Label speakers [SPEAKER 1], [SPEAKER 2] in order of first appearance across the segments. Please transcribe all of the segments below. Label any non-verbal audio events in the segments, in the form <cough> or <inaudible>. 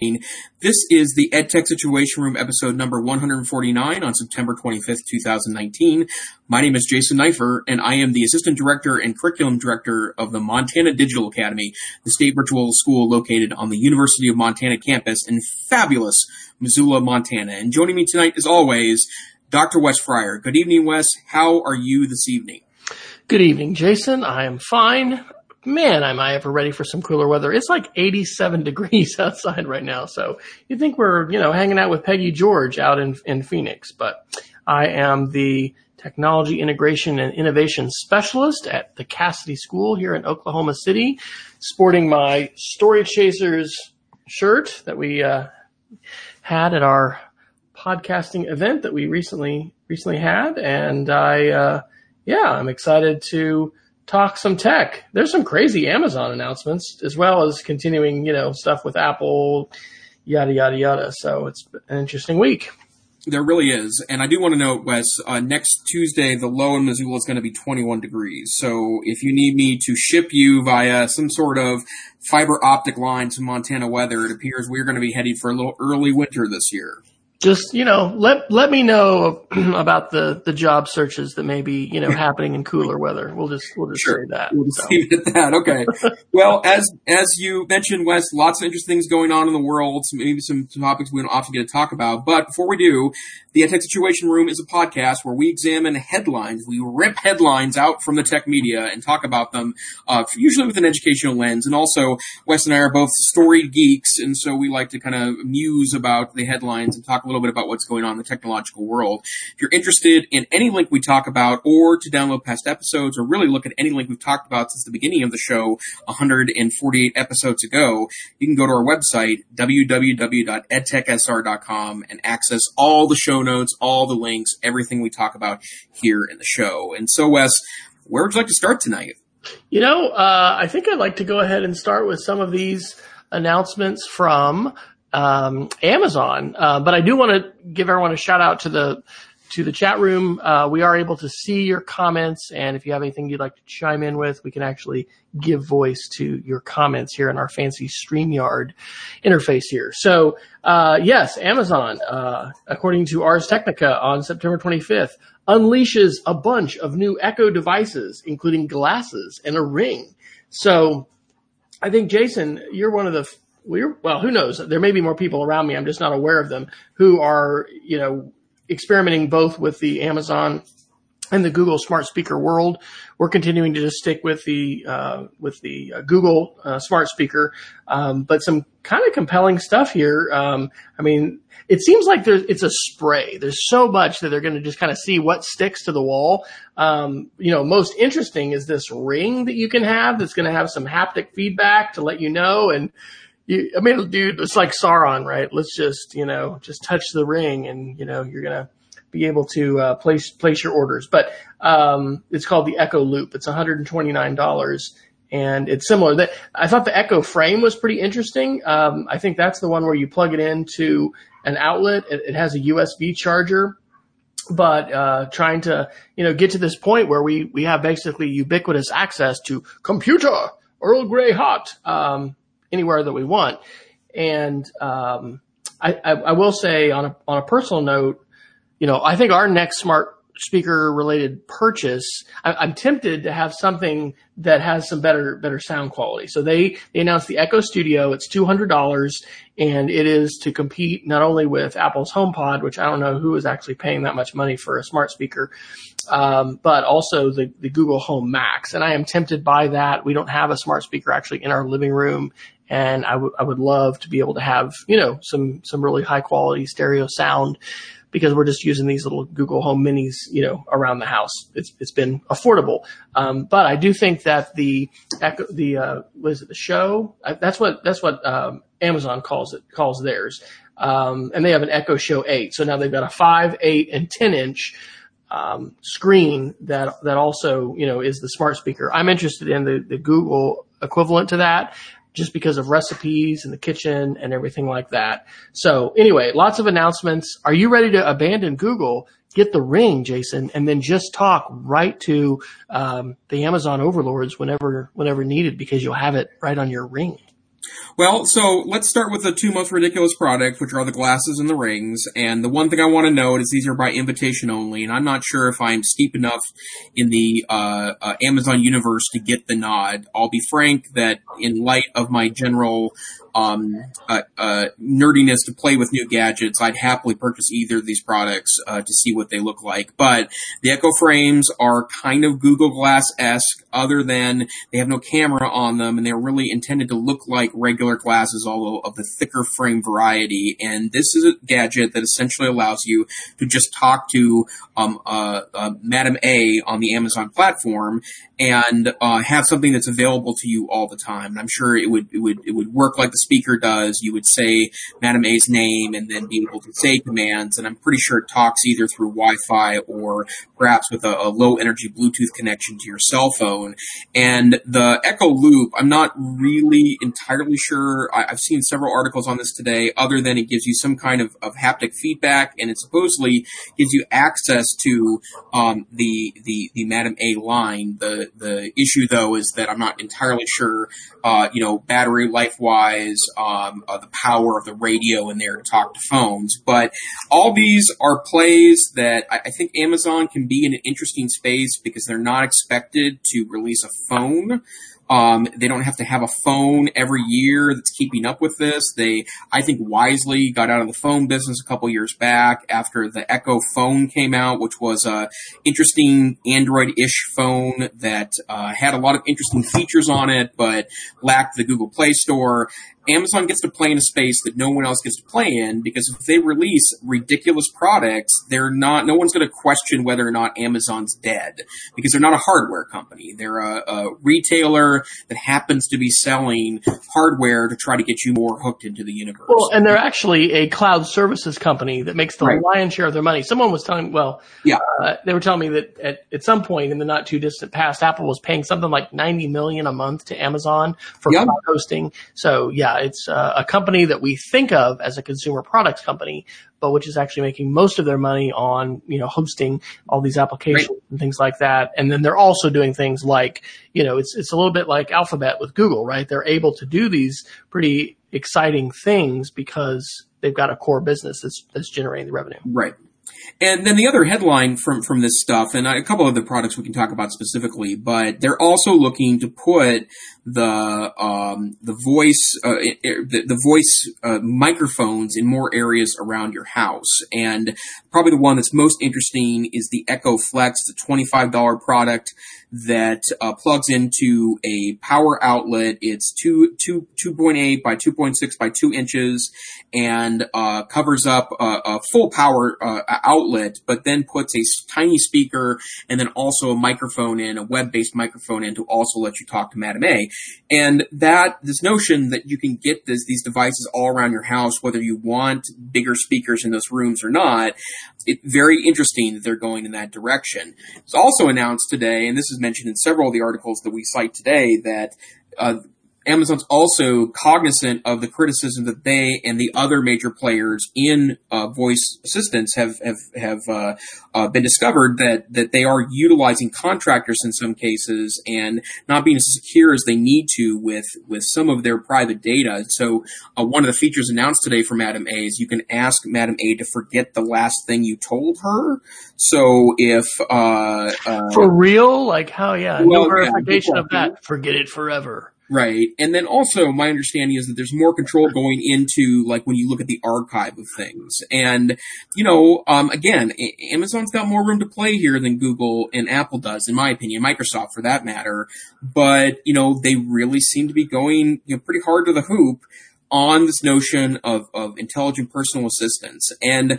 [SPEAKER 1] This is the EdTech Situation Room episode number 149 on September 25th, 2019. My name is Jason Neiffer, and I am the Assistant Director and Curriculum Director of the Montana Digital Academy, the state virtual school located on the University of Montana campus in fabulous Missoula, Montana. And joining me tonight, as always, Dr. Wes Fryer. Good evening, Wes. How are you this evening?
[SPEAKER 2] Good evening, Jason. I am fine man, am I ever ready for some cooler weather. It's like 87 <laughs> degrees outside right now. So you think we're, you know, hanging out with Peggy George out in, in Phoenix, but I am the technology integration and innovation specialist at the Casady School here in Oklahoma City, sporting my Story Chasers shirt that we, uh, had at our podcasting event that we recently, recently had. And I, uh, yeah, I'm excited to, talk some tech. There's some crazy Amazon announcements as well as continuing, you know, stuff with Apple, yada, yada, yada. So it's an interesting week.
[SPEAKER 1] There really is. And I do want to note, Wes, uh, next Tuesday, the low in Missoula is going to be 21 degrees. So if you need me to ship you via some sort of fiber optic line to Montana weather, it appears we're going to be heading for a little early winter this year
[SPEAKER 2] just you know let let me know <clears throat> about the the job searches that may be you know happening in cooler weather we'll just we'll just sure. say that
[SPEAKER 1] we'll just so. leave it at that okay <laughs> well as as you mentioned wes lots of interesting things going on in the world some, maybe some, some topics we don't often get to talk about but before we do the Tech Situation Room is a podcast where we examine headlines. We rip headlines out from the tech media and talk about them, uh, usually with an educational lens. And also, Wes and I are both storied geeks, and so we like to kind of muse about the headlines and talk little bit about what's going on in the technological world. If you're interested in any link we talk about, or to download past episodes, or really look at any link we've talked about since the beginning of the show, 148 episodes ago, you can go to our website, www.edtechsr.com, and access all the show notes, all the links, everything we talk about here in the show. And so, Wes, where would you like to start tonight?
[SPEAKER 2] You know, uh, I think I'd like to go ahead and start with some of these announcements from um, Amazon. Uh, but I do want to give everyone a shout out to the to the chat room. Uh, we are able to see your comments, and if you have anything you'd like to chime in with, we can actually give voice to your comments here in our fancy StreamYard interface here. So, uh, yes, Amazon, uh, according to Ars Technica on September 25th, unleashes a bunch of new Echo devices, including glasses and a ring. So, I think Jason, you're one of the well, who knows? There may be more people around me. I'm just not aware of them who are, you know, experimenting both with the Amazon and the Google smart speaker world. We're continuing to just stick with the uh, with the uh, Google uh, smart speaker, um, but some kind of compelling stuff here. Um, I mean, it seems like there's it's a spray. There's so much that they're going to just kind of see what sticks to the wall. Um, you know, most interesting is this ring that you can have that's going to have some haptic feedback to let you know and you, I mean, dude, it's like Sauron, right? Let's just, you know, just touch the ring and, you know, you're going to be able to uh, place, place your orders. But, um, it's called the Echo Loop. It's $129 and it's similar that I thought the Echo frame was pretty interesting. Um, I think that's the one where you plug it into an outlet. It, it has a USB charger but uh, trying to you know get to this point where we we have basically ubiquitous access to computer Earl Grey hot. Um, anywhere that we want. And um, I, I, I, will say on a on a personal note, you know, I think our next smart speaker related purchase, I, am tempted to have something that has some better better sound quality. So they they announced the Echo Studio. It's two hundred dollars, and it is to compete not only with Apple's HomePod, which I don't know who is actually paying that much money for a smart speaker, um, but also the, the Google Home Max. And I am tempted by that. We don't have a smart speaker actually in our living room. And I would, I would love to be able to have, you know, some, some really high quality stereo sound because we're just using these little Google Home Minis, you know, around the house. It's it's been affordable, um, but I do think that the echo, the uh, what is it the show? That's what that's what um, Amazon calls it calls theirs, um, and they have an Echo Show eight. So now they've got a five, eight, and ten inch um, screen that that also you know is the smart speaker. I'm interested in the the Google equivalent to that just because of recipes and the kitchen and everything like that. So anyway, lots of announcements. Are you ready to abandon Google? Get the ring, Jason, and then just talk right to um, the Amazon overlords whenever whenever needed because you'll have it right on your ring.
[SPEAKER 1] Well, so let's start with the two most ridiculous products, which are the glasses and the rings. And the one thing I want to note is these are by invitation only, and I'm not sure if I'm steep enough in the uh, uh, Amazon universe to get the nod. I'll be frank that in light of my general um, uh, uh, nerdiness to play with new gadgets, I'd happily purchase either of these products uh, to see what they look like. But the Echo frames are kind of Google Glass esque, other than they have no camera on them, and they're really intended to look like regular glasses, although of the thicker frame variety. And this is a gadget that essentially allows you to just talk to um, uh, uh, Madam A on the Amazon platform and uh, have something that's available to you all the time. And I'm sure it would it would it would work like the speaker does. You would say Madam A's name and then be able to say commands. And I'm pretty sure it talks either through Wi-Fi or perhaps with a, a low energy Bluetooth connection to your cell phone. And the Echo Loop, I'm not really entirely sure. I, have seen several articles on this today, other than it gives you some kind of, of haptic feedback, and it supposedly gives you access to um, the the the Madam A line. The the issue though is that I'm not entirely sure, uh, you know, battery life wise, um, uh, the power of the radio in there to talk to phones. But all these are plays that I, I think Amazon can be in an interesting space because they're not expected to release a phone. Um, they don't have to have a phone every year that's keeping up with this. They, I think, wisely got out of the phone business a couple years back after the Echo phone came out, which was a interesting Android-ish phone that uh, had a lot of interesting features on it, but lacked the Google Play Store. Amazon gets to play in a space that no one else gets to play in because if they release ridiculous products, they're not, no one's going to question whether or not Amazon's dead because they're not a hardware company. They're a, a, retailer that happens to be selling hardware to try to get you more hooked into the universe.
[SPEAKER 2] Well, and they're actually a cloud services company that makes the right. lion's share of their money. Someone was telling, well, yeah, uh, they were telling me that at, at some point in the not too distant past, Apple was paying something like 90 million a month to Amazon for yep. cloud hosting. So yeah, it's uh, a company that we think of as a consumer products company, but which is actually making most of their money on, you know, hosting all these applications right. and things like that. And then they're also doing things like, you know, it's, it's a little bit like Alphabet with Google, right? They're able to do these pretty exciting things because they've got a core business that's, that's generating the revenue.
[SPEAKER 1] Right. And then the other headline from, from this stuff, and a couple of the products we can talk about specifically, but they're also looking to put the um, the voice uh, the, the, voice uh, microphones in more areas around your house. And probably the one that's most interesting is the Echo Flex. It's a twenty five dollar product that uh, plugs into a power outlet. It's two two two point eight by two point six by two inches, and uh, covers up a, a full power uh, outlet, but then puts a tiny speaker and then also a microphone in, a web based microphone in to also let you talk to Madame A. And that, this notion that you can get this, these devices all around your house, whether you want bigger speakers in those rooms or not, it's very interesting that they're going in that direction. It's also announced today, and this is mentioned in several of the articles that we cite today, that uh, Amazon's also cognizant of the criticism that they and the other major players in uh, voice assistants have have have uh, uh, been discovered that that they are utilizing contractors in some cases and not being as secure as they need to with with some of their private data. So uh, one of the features announced today for Madam A is you can ask Madam A to forget the last thing you told her. So if uh, uh,
[SPEAKER 2] for real, like how yeah, well, no verification yeah, of that, forget it forever.
[SPEAKER 1] Right. And then also my understanding is that there's more control going into like when you look at the archive of things. And, you know, um, again, Amazon's got more room to play here than Google and Apple does, in my opinion, Microsoft for that matter. But, you know, they really seem to be going you know, pretty hard to the hoop on this notion of, of intelligent personal assistance. And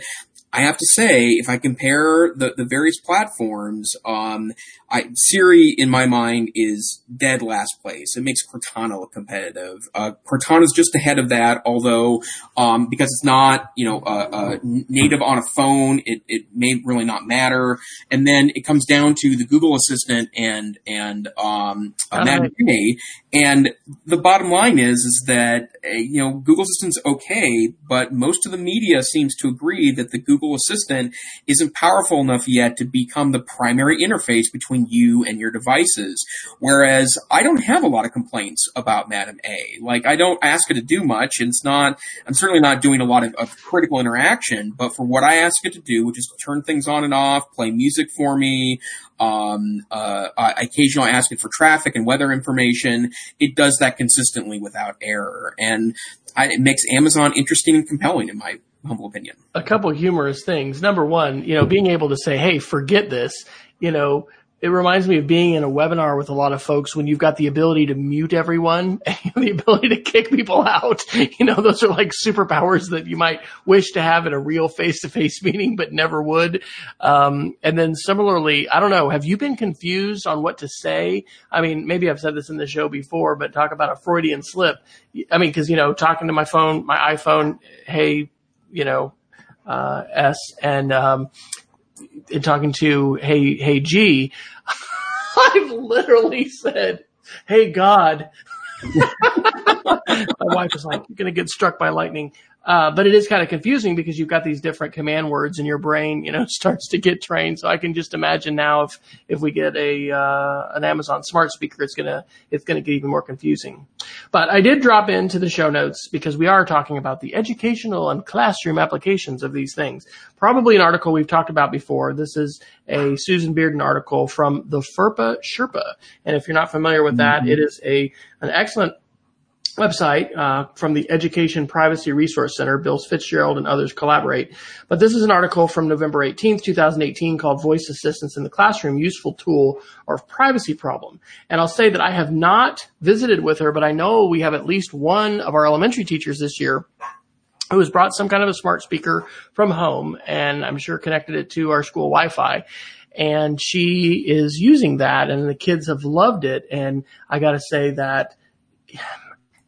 [SPEAKER 1] I have to say, if I compare the, the various platforms, um, I, Siri in my mind is dead last place. It makes Cortana look competitive. Uh, Cortana's just ahead of that, although um, because it's not you know uh, uh, native on a phone, it, it may really not matter. And then it comes down to the Google Assistant and and um, uh, Madame And the bottom line is, is that, uh, you know, Google Assistant's okay, but most of the media seems to agree that the Google Assistant isn't powerful enough yet to become the primary interface between you and your devices. Whereas I don't have a lot of complaints about Madam A. Like, I don't ask it to do much, and it's not, I'm certainly not doing a lot of, of critical interaction, but for what I ask it to do, which is to turn things on and off, play music for me, um, uh, I occasionally ask it for traffic and weather information. It does that consistently without error, and I, it makes Amazon interesting and compelling, in my humble opinion.
[SPEAKER 2] A couple humorous things. Number one, you know, being able to say, "Hey, forget this," you know, it reminds me of being in a webinar with a lot of folks when you've got the ability to mute everyone <laughs> and the ability to kick people out. <laughs> You know, those are like superpowers that you might wish to have in a real face to face meeting, but never would. Um, and then similarly, I don't know, have you been confused on what to say? I mean, maybe I've said this in the show before, but talk about a Freudian slip. I mean, cause, you know, talking to my phone, my iPhone, hey, you know, uh, S and, um, in talking to Hey Hey G, <laughs> I've literally said, "Hey God." <laughs> My wife is like, "You're gonna get struck by lightning." Uh, but it is kind of confusing because you've got these different command words and your brain, you know, <laughs> starts to get trained. So I can just imagine now if, if we get a, uh, an Amazon smart speaker, it's gonna, it's gonna get even more confusing. But I did drop into the show notes because we are talking about the educational and classroom applications of these things. Probably an article we've talked about before. This is a Susan Bearden article from the FERPA Sherpa. And if you're not familiar with that, mm-hmm. it is a, an excellent website uh, from the Education Privacy Resource Center. Bill Fitzgerald and others collaborate. But this is an article from November 18th, 2018 called Voice Assistance in the Classroom, Useful Tool or Privacy Problem. And I'll say that I have not visited with her, but I know we have at least one of our elementary teachers this year who has brought some kind of a smart speaker from home and I'm sure connected it to our school Wi-Fi and she is using that and the kids have loved it. And I got to say that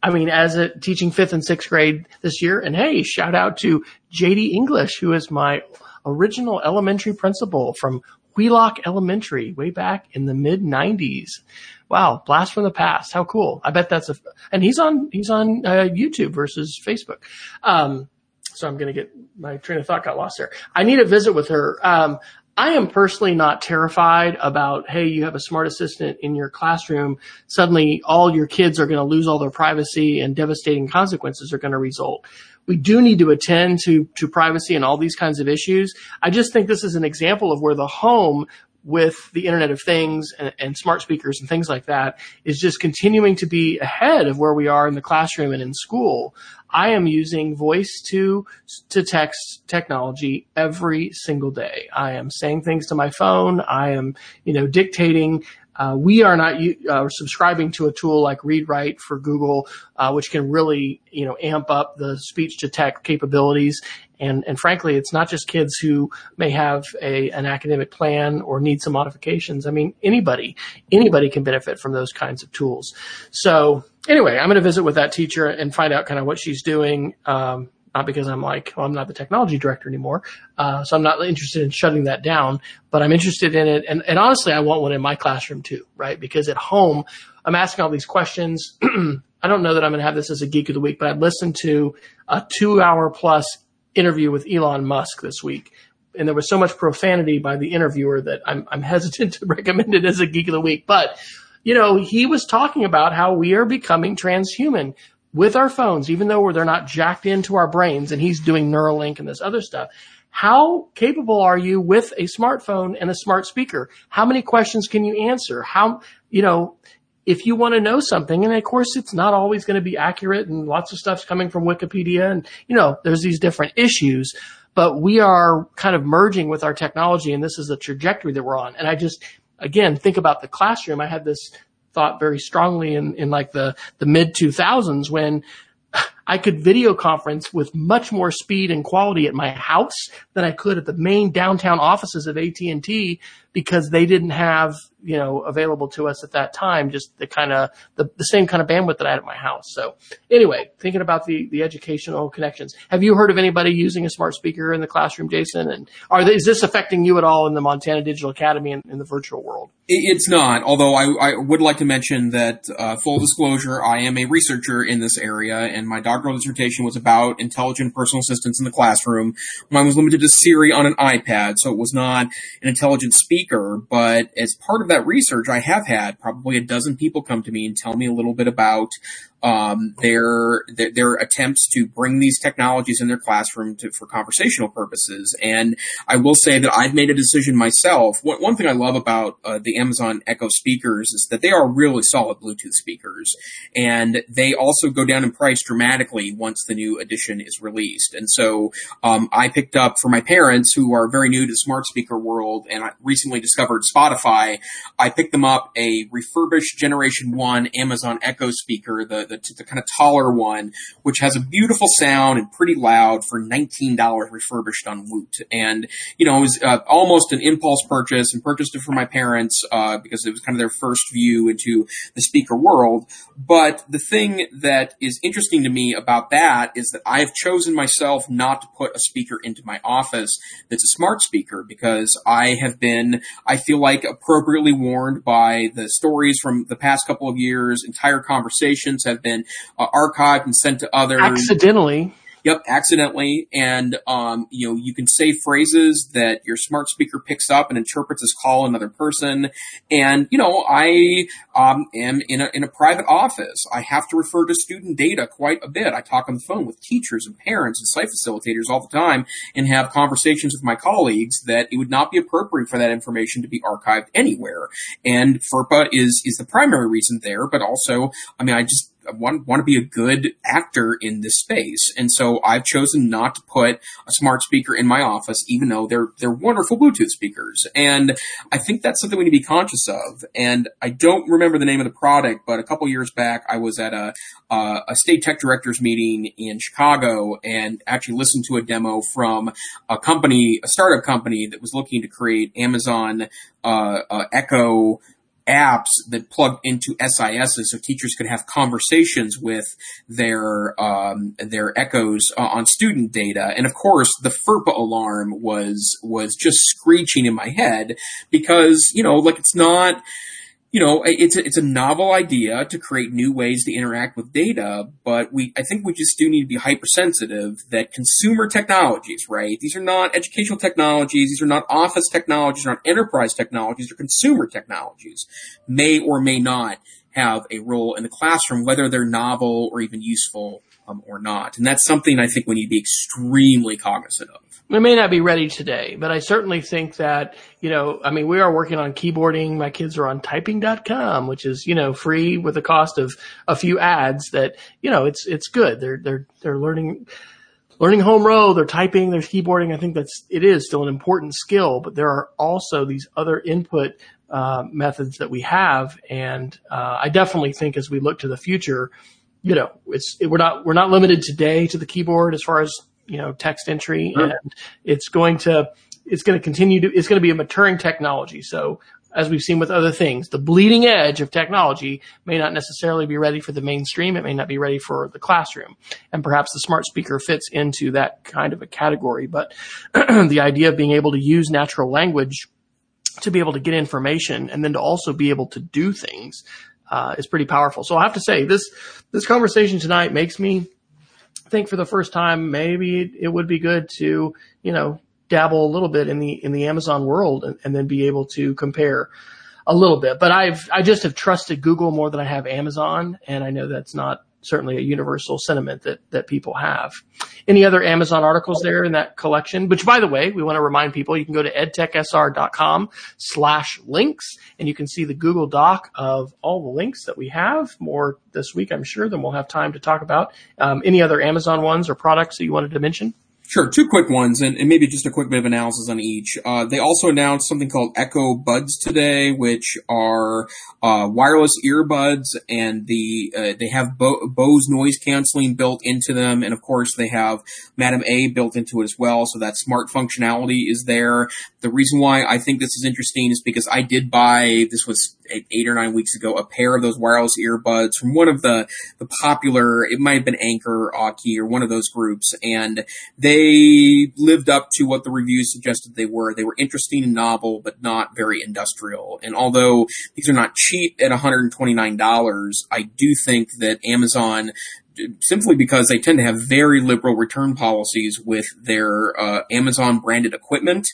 [SPEAKER 2] I mean, as a teaching fifth and sixth grade this year, and hey, shout out to JD English, who is my original elementary principal from Wheelock Elementary way back in the mid nineties. Wow. Blast from the past. How cool. I bet that's a, and he's on, he's on uh, YouTube versus Facebook. Um, so I'm going to get my train of thought got lost there. I need a visit with her. Um, I am personally not terrified about, hey, you have a smart assistant in your classroom. Suddenly all your kids are going to lose all their privacy and devastating consequences are going to result. We do need to attend to, to privacy and all these kinds of issues. I just think this is an example of where the home with the Internet of Things and, and, smart speakers and things like that is just continuing to be ahead of where we are in the classroom and in school. I am using voice to to text technology every single day. I am saying things to my phone. I am, you know, dictating uh, we are not uh, subscribing to a tool like ReadWrite for Google, uh, which can really, you know, amp up the speech to text capabilities. And, and frankly, it's not just kids who may have a, an academic plan or need some modifications. I mean, anybody, anybody can benefit from those kinds of tools. So anyway, I'm going to visit with that teacher and find out kind of what she's doing. Um, not because I'm like, well, I'm not the technology director anymore. Uh, so I'm not interested in shutting that down, but I'm interested in it. And, and honestly, I want one in my classroom too, right? Because at home, I'm asking all these questions. <clears throat> I don't know that I'm going to have this as a geek of the week, but I listened to a two hour plus interview with Elon Musk this week. And there was so much profanity by the interviewer that I'm, I'm hesitant to <laughs> recommend it as a geek of the week. But, you know, he was talking about how we are becoming transhuman with our phones, even though they're not jacked into our brains and he's doing Neuralink and this other stuff. How capable are you with a smartphone and a smart speaker? How many questions can you answer? How, you know, if you want to know something, and of course it's not always going to be accurate and lots of stuff's coming from Wikipedia and, you know, there's these different issues, but we are kind of merging with our technology and this is the trajectory that we're on. And I just, again, think about the classroom. I had this thought very strongly in, in like the, the mid 2000s when I could video conference with much more speed and quality at my house than I could at the main downtown offices of AT&T because they didn't have, you know, available to us at that time, just the kind of, the, the same kind of bandwidth that I had at my house. So anyway, thinking about the, the educational connections. Have you heard of anybody using a smart speaker in the classroom, Jason? And are they, is this affecting you at all in the Montana Digital Academy and in the virtual world?
[SPEAKER 1] It's not, although I, I would like to mention that, uh, full disclosure, I am a researcher in this area and my doctoral dissertation was about intelligent personal assistants in the classroom. Mine was limited to Siri on an iPad, so it was not an intelligent speaker, but as part of that research, I have had probably a dozen people come to me and tell me a little bit about um, their, their, their attempts to bring these technologies in their classroom to, for conversational purposes. And I will say that I've made a decision myself. One, one thing I love about uh, the Amazon Echo speakers is that they are really solid Bluetooth speakers, and they also go down in price dramatically once the new edition is released. And so um, I picked up for my parents who are very new to the smart speaker world, and I recently discovered Spotify. I picked them up a refurbished Generation One Amazon Echo speaker, the the, the kind of taller one, which has a beautiful sound and pretty loud for $19 refurbished on Woot. And, you know, it was uh, almost an impulse purchase and purchased it for my parents, uh, because it was kind of their first view into the speaker world. But the thing that is interesting to me about that is that I have chosen myself not to put a speaker into my office that's a smart speaker because I have been, I feel like appropriately warned by the stories from the past couple of years. Entire conversations have been uh, archived and sent to others.
[SPEAKER 2] Accidentally.
[SPEAKER 1] Yep, accidentally. And, um, you know, you can say phrases that your smart speaker picks up and interprets as call another person. And, you know, I, um, am in a, in a private office. I have to refer to student data quite a bit. I talk on the phone with teachers and parents and site facilitators all the time and have conversations with my colleagues that it would not be appropriate for that information to be archived anywhere. And FERPA is, is the primary reason there, but also, I mean, I just, want want to be a good actor in this space, and so I've chosen not to put a smart speaker in my office, even though they're they're wonderful Bluetooth speakers. And I think that's something we need to be conscious of. And I don't remember the name of the product, but a couple years back, I was at a uh, a state tech directors meeting in Chicago and actually listened to a demo from a company, a startup company that was looking to create Amazon uh, uh, Echo apps that plugged into SISs so teachers could have conversations with their um, their echoes uh, on student data. And of course, the FERPA alarm was was just screeching in my head because you know, like it's not you know, it's a, it's a novel idea to create new ways to interact with data, but we, I think we just do need to be hypersensitive that consumer technologies, right? These are not educational technologies. These are not office technologies, not enterprise technologies. They're consumer technologies may or may not have a role in the classroom, whether they're novel or even useful um, or not. And that's something I think we need to be extremely cognizant of.
[SPEAKER 2] We may not be ready today, but I certainly think that, you know, I mean, we are working on keyboarding. My kids are on typing.com, which is, you know, free with the cost of a few ads that, you know, it's, it's good. They're, they're, they're learning, learning home row. They're typing, they're keyboarding. I think that's, it is still an important skill, but there are also these other input uh, methods that we have. And, uh, I definitely think as we look to the future, you know, it's, we're not, we're not limited today to the keyboard as far as you know, text entry and it's going to, it's going to continue to, it's going to be a maturing technology. So as we've seen with other things, the bleeding edge of technology may not necessarily be ready for the mainstream. It may not be ready for the classroom. And perhaps the smart speaker fits into that kind of a category. But <clears throat> the idea of being able to use natural language to be able to get information and then to also be able to do things uh, is pretty powerful. So I have to say this this conversation tonight makes me think for the first time, maybe it would be good to, you know, dabble a little bit in the, in the Amazon world and, and then be able to compare a little bit. But I've, I just have trusted Google more than I have Amazon. And I know that's not certainly a universal sentiment that, that people have. Any other Amazon articles there in that collection? Which by the way, we want to remind people you can go to edtechsr.com slash links and you can see the Google Doc of all the links that we have. More this week, I'm sure, than we'll have time to talk about. Um, any other Amazon ones or products that you wanted to mention?
[SPEAKER 1] Sure, two quick ones, and, and, maybe just a quick bit of analysis on each. Uh, they also announced something called Echo Buds today, which are uh, wireless earbuds, and the uh, they have Bo- Bose noise canceling built into them, and of course they have Madam A built into it as well. So that smart functionality is there. The reason why I think this is interesting is because I did buy this was eight or nine weeks ago a pair of those wireless earbuds from one of the the popular. It might have been Anker, Aukey or one of those groups, and they lived up to what the reviews suggested they were. They were interesting and novel, but not very industrial. And although these are not cheap at $129, I do think that Amazon simply because they tend to have very liberal return policies with their uh, Amazon branded equipment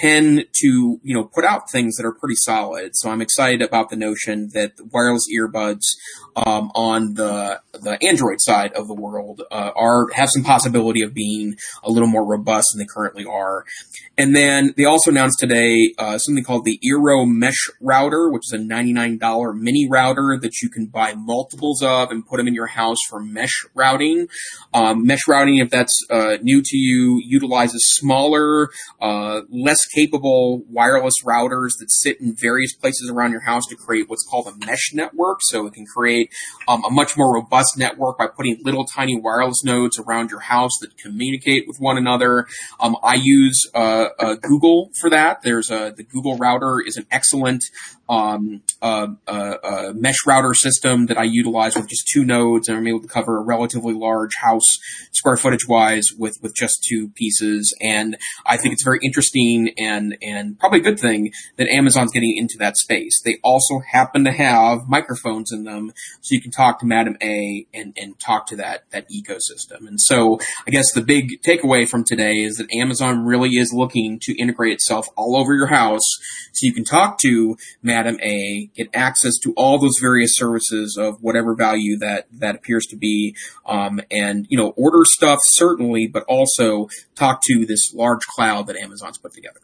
[SPEAKER 1] tend to, you know, put out things that are pretty solid. So I'm excited about the notion that wireless earbuds um, on the the Android side of the world uh, are have some possibility of being a little more robust than they currently are. And then they also announced today uh, something called the Eero Mesh Router, which is a $99 mini router that you can buy multiples of and put them in your house for mesh routing. Um, mesh routing, if that's uh, new to you, utilizes smaller, uh, less capable wireless routers that sit in various places around your house to create what's called a mesh network. So it can create um, a much more robust network by putting little tiny wireless nodes around your house that communicate with one another. Um, I use uh, uh, Google for that. There's a the Google router is an excellent um, uh, mesh router system that I utilize with just two nodes, and I'm able to cover a relatively large house square footage wise with with just two pieces. And I think it's very interesting and and probably a good thing that Amazon's getting into that space. They also happen to have microphones in them, so you can talk to Madam A and and talk to that that ecosystem. And so I guess the big takeaway from today is that Amazon really is looking to integrate itself all over your house, so you can talk to Madam A, get access to all those various services of whatever value that that appears to be, um, and you know order stuff certainly, but also talk to this large cloud that Amazon's put together.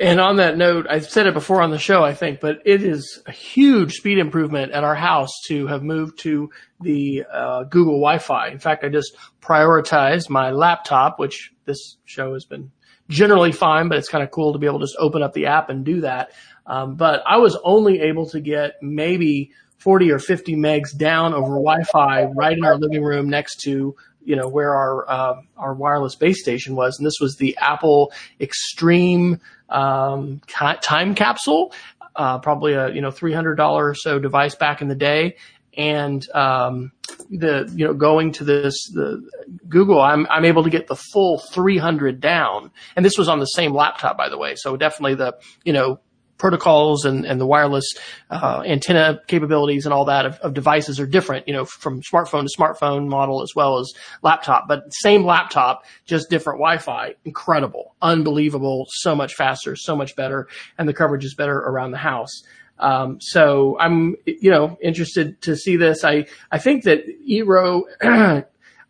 [SPEAKER 2] And on that note, I've said it before on the show, I think, but it is a huge speed improvement at our house to have moved to the uh, Google Wi-Fi. In fact, I just prioritized my laptop, which this show has been generally fine, but it's kind of cool to be able to just open up the app and do that. Um, but I was only able to get maybe 40 or 50 megs down over Wi-Fi right in our living room next to you know where our uh, our wireless base station was, and this was the Apple Extreme um, time capsule, uh, probably a you know three hundred dollar or so device back in the day, and um, the you know going to this the Google, I'm I'm able to get the full 300 down, and this was on the same laptop by the way, so definitely the you know protocols and, and the wireless uh, antenna capabilities and all that of, of, devices are different, you know, from smartphone to smartphone model as well as laptop. But same laptop, just different Wi-Fi. Incredible, unbelievable, so much faster, so much better, and the coverage is better around the house. Um, so I'm, you know, interested to see this. I I think that Eero. <clears throat>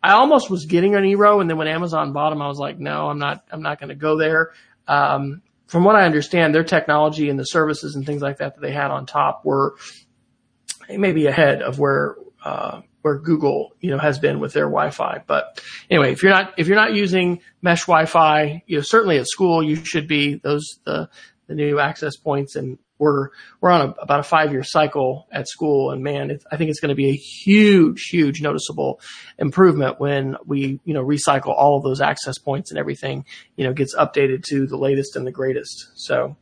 [SPEAKER 2] I almost was getting an Eero, and then when Amazon bought them, I was like, no, I'm not. I'm not going to go there. Um, from what I understand, their technology and the services and things like that that they had on top were maybe ahead of where uh, where Google you know has been with their Wi-Fi. But anyway, if you're not if you're not using mesh Wi-Fi, you know certainly at school you should be those the the new access points and we're we're on a, about a five year cycle at school, and man, I think it's going to be a huge, huge noticeable improvement when we you know recycle all of those access points and everything you know gets updated to the latest and the greatest. So,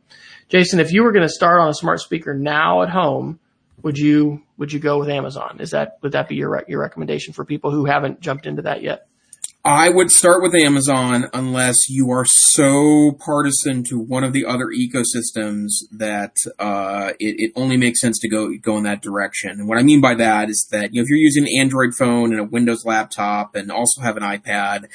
[SPEAKER 2] Jason, if you were going to start on a smart speaker now at home, would you would you go with Amazon? Is that would that be your your recommendation for people who haven't jumped into that yet?
[SPEAKER 1] I would start with Amazon unless you are so partisan to one of the other ecosystems that uh, it, it, only makes sense to go go in that direction. And what I mean by that is that you know if you're using an Android phone and a Windows laptop and also have an iPad,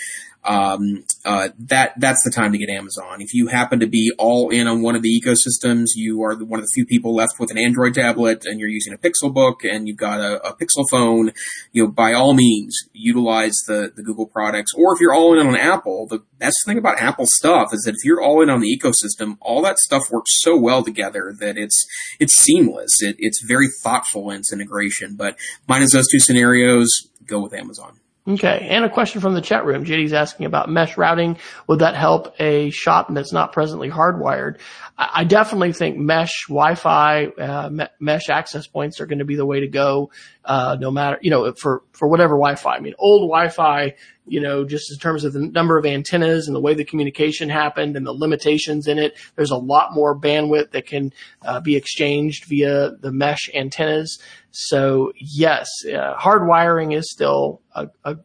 [SPEAKER 1] um, uh, that that's the time to get Amazon. If you happen to be all in on one of the ecosystems, you are one of the few people left with an Android tablet, and you're using a Pixel book, and you've got a, a Pixel phone. You know, by all means, utilize the the Google products. Or if you're all in on Apple, the best thing about Apple stuff is that if you're all in on the ecosystem, all that stuff works so well together that it's it's seamless. It, it's very thoughtful in its integration. But minus those two scenarios, go with Amazon.
[SPEAKER 2] Okay. And a question from the chat room. JD's asking about mesh routing. Would that help a shop that's not presently hardwired? I, definitely think mesh Wi-Fi, uh, mesh access points are going to be the way to go. Uh, no matter, you know, for, for whatever Wi-Fi. I mean, old Wi-Fi, you know, just in terms of the number of antennas and the way the communication happened and the limitations in it, there's a lot more bandwidth that can uh, be exchanged via the mesh antennas. So yes, uh, hardwiring is still a, a,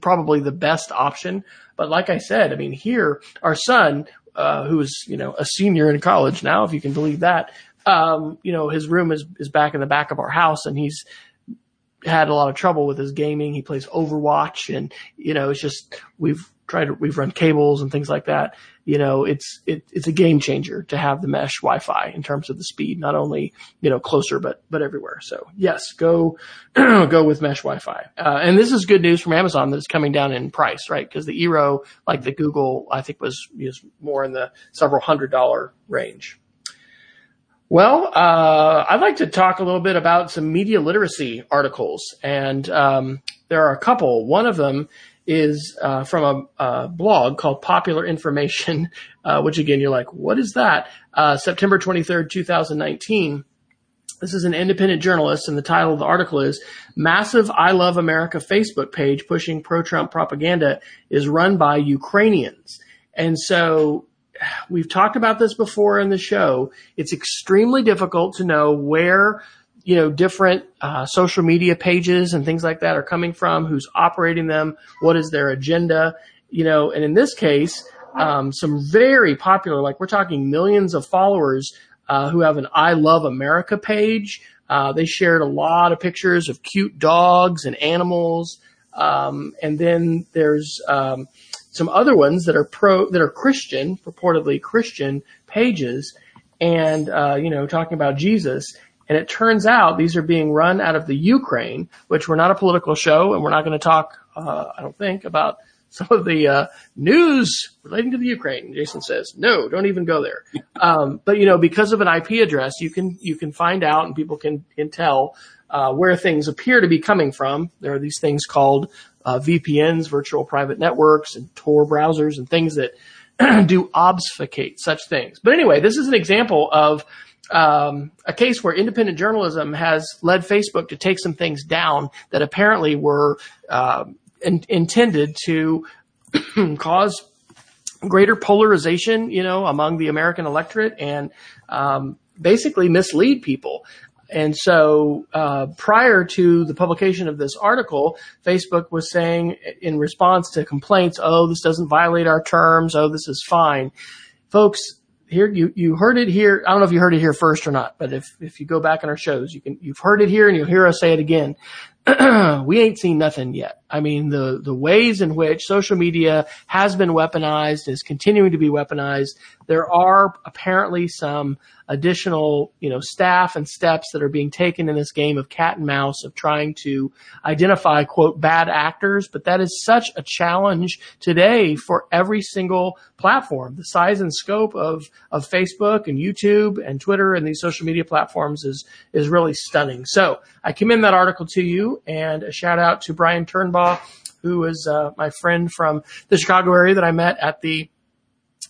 [SPEAKER 2] probably the best option. But like I said, I mean, here our son, uh, who is you know a senior in college now, if you can believe that, um, you know, his room is is back in the back of our house, and he's had a lot of trouble with his gaming. He plays Overwatch, and you know, it's just we've tried we've run cables and things like that. You know, it's it, it's a game changer to have the mesh Wi-Fi in terms of the speed, not only you know closer but but everywhere. So yes, go <clears throat> go with mesh Wi-Fi. Uh, and this is good news from Amazon that it's coming down in price, right? Because the Eero, like the Google, I think was was more in the several hundred dollar range. Well, uh, I'd like to talk a little bit about some media literacy articles, and um, there are a couple. One of them is uh, from a, a, blog called Popular Information, <laughs> uh, which again, you're like, what is that? Uh, September 23rd, 2019. This is an independent journalist, and the title of the article is Massive I Love America Facebook page pushing pro Trump propaganda is run by Ukrainians. And so we've talked about this before in the show. It's extremely difficult to know where you know different uh, social media pages and things like that are coming from, who's operating them, what is their agenda, you know. And in this case, um, some very popular, like we're talking millions of followers uh, who have an "I Love America" page. Uh, they shared a lot of pictures of cute dogs and animals, um, and then there's um, some other ones that are pro that are Christian, purportedly Christian pages, and uh, you know talking about Jesus. And it turns out these are being run out of the Ukraine, which we're not a political show, and we're not going to talk. Uh, I don't think about <laughs> some of the uh, news relating to the Ukraine. Jason says, no, don't even go there. <laughs> Um, but you know, because of an IP address, you can you can find out, and people can can tell uh, where things appear to be coming from. There are these things called uh, VPNs, virtual private networks, and Tor browsers, and things that <clears throat> do obfuscate such things. But anyway, this is an example of um, a case where independent journalism has led Facebook to take some things down that apparently were uh, in, intended to <clears throat> cause greater polarization, you know, among the American electorate and um, basically mislead people. And so, uh, prior to the publication of this article, Facebook was saying in response to complaints, "Oh, this doesn't violate our terms. Oh, this is fine." Folks, here you you heard it here. I don't know if you heard it here first or not, but if if you go back on our shows, you can you've heard it here and you'll hear us say it again. <clears throat> we ain't seen nothing yet. I mean, the the ways in which social media has been weaponized is continuing to be weaponized. There are apparently some additional, you know, staff and steps that are being taken in this game of cat and mouse of trying to identify quote bad actors. But that is such a challenge today for every single platform. The size and scope of, of Facebook and YouTube and Twitter and these social media platforms is, is really stunning. So I commend that article to you and a shout out to Brian Is uh, my friend from the Chicago area that I met at the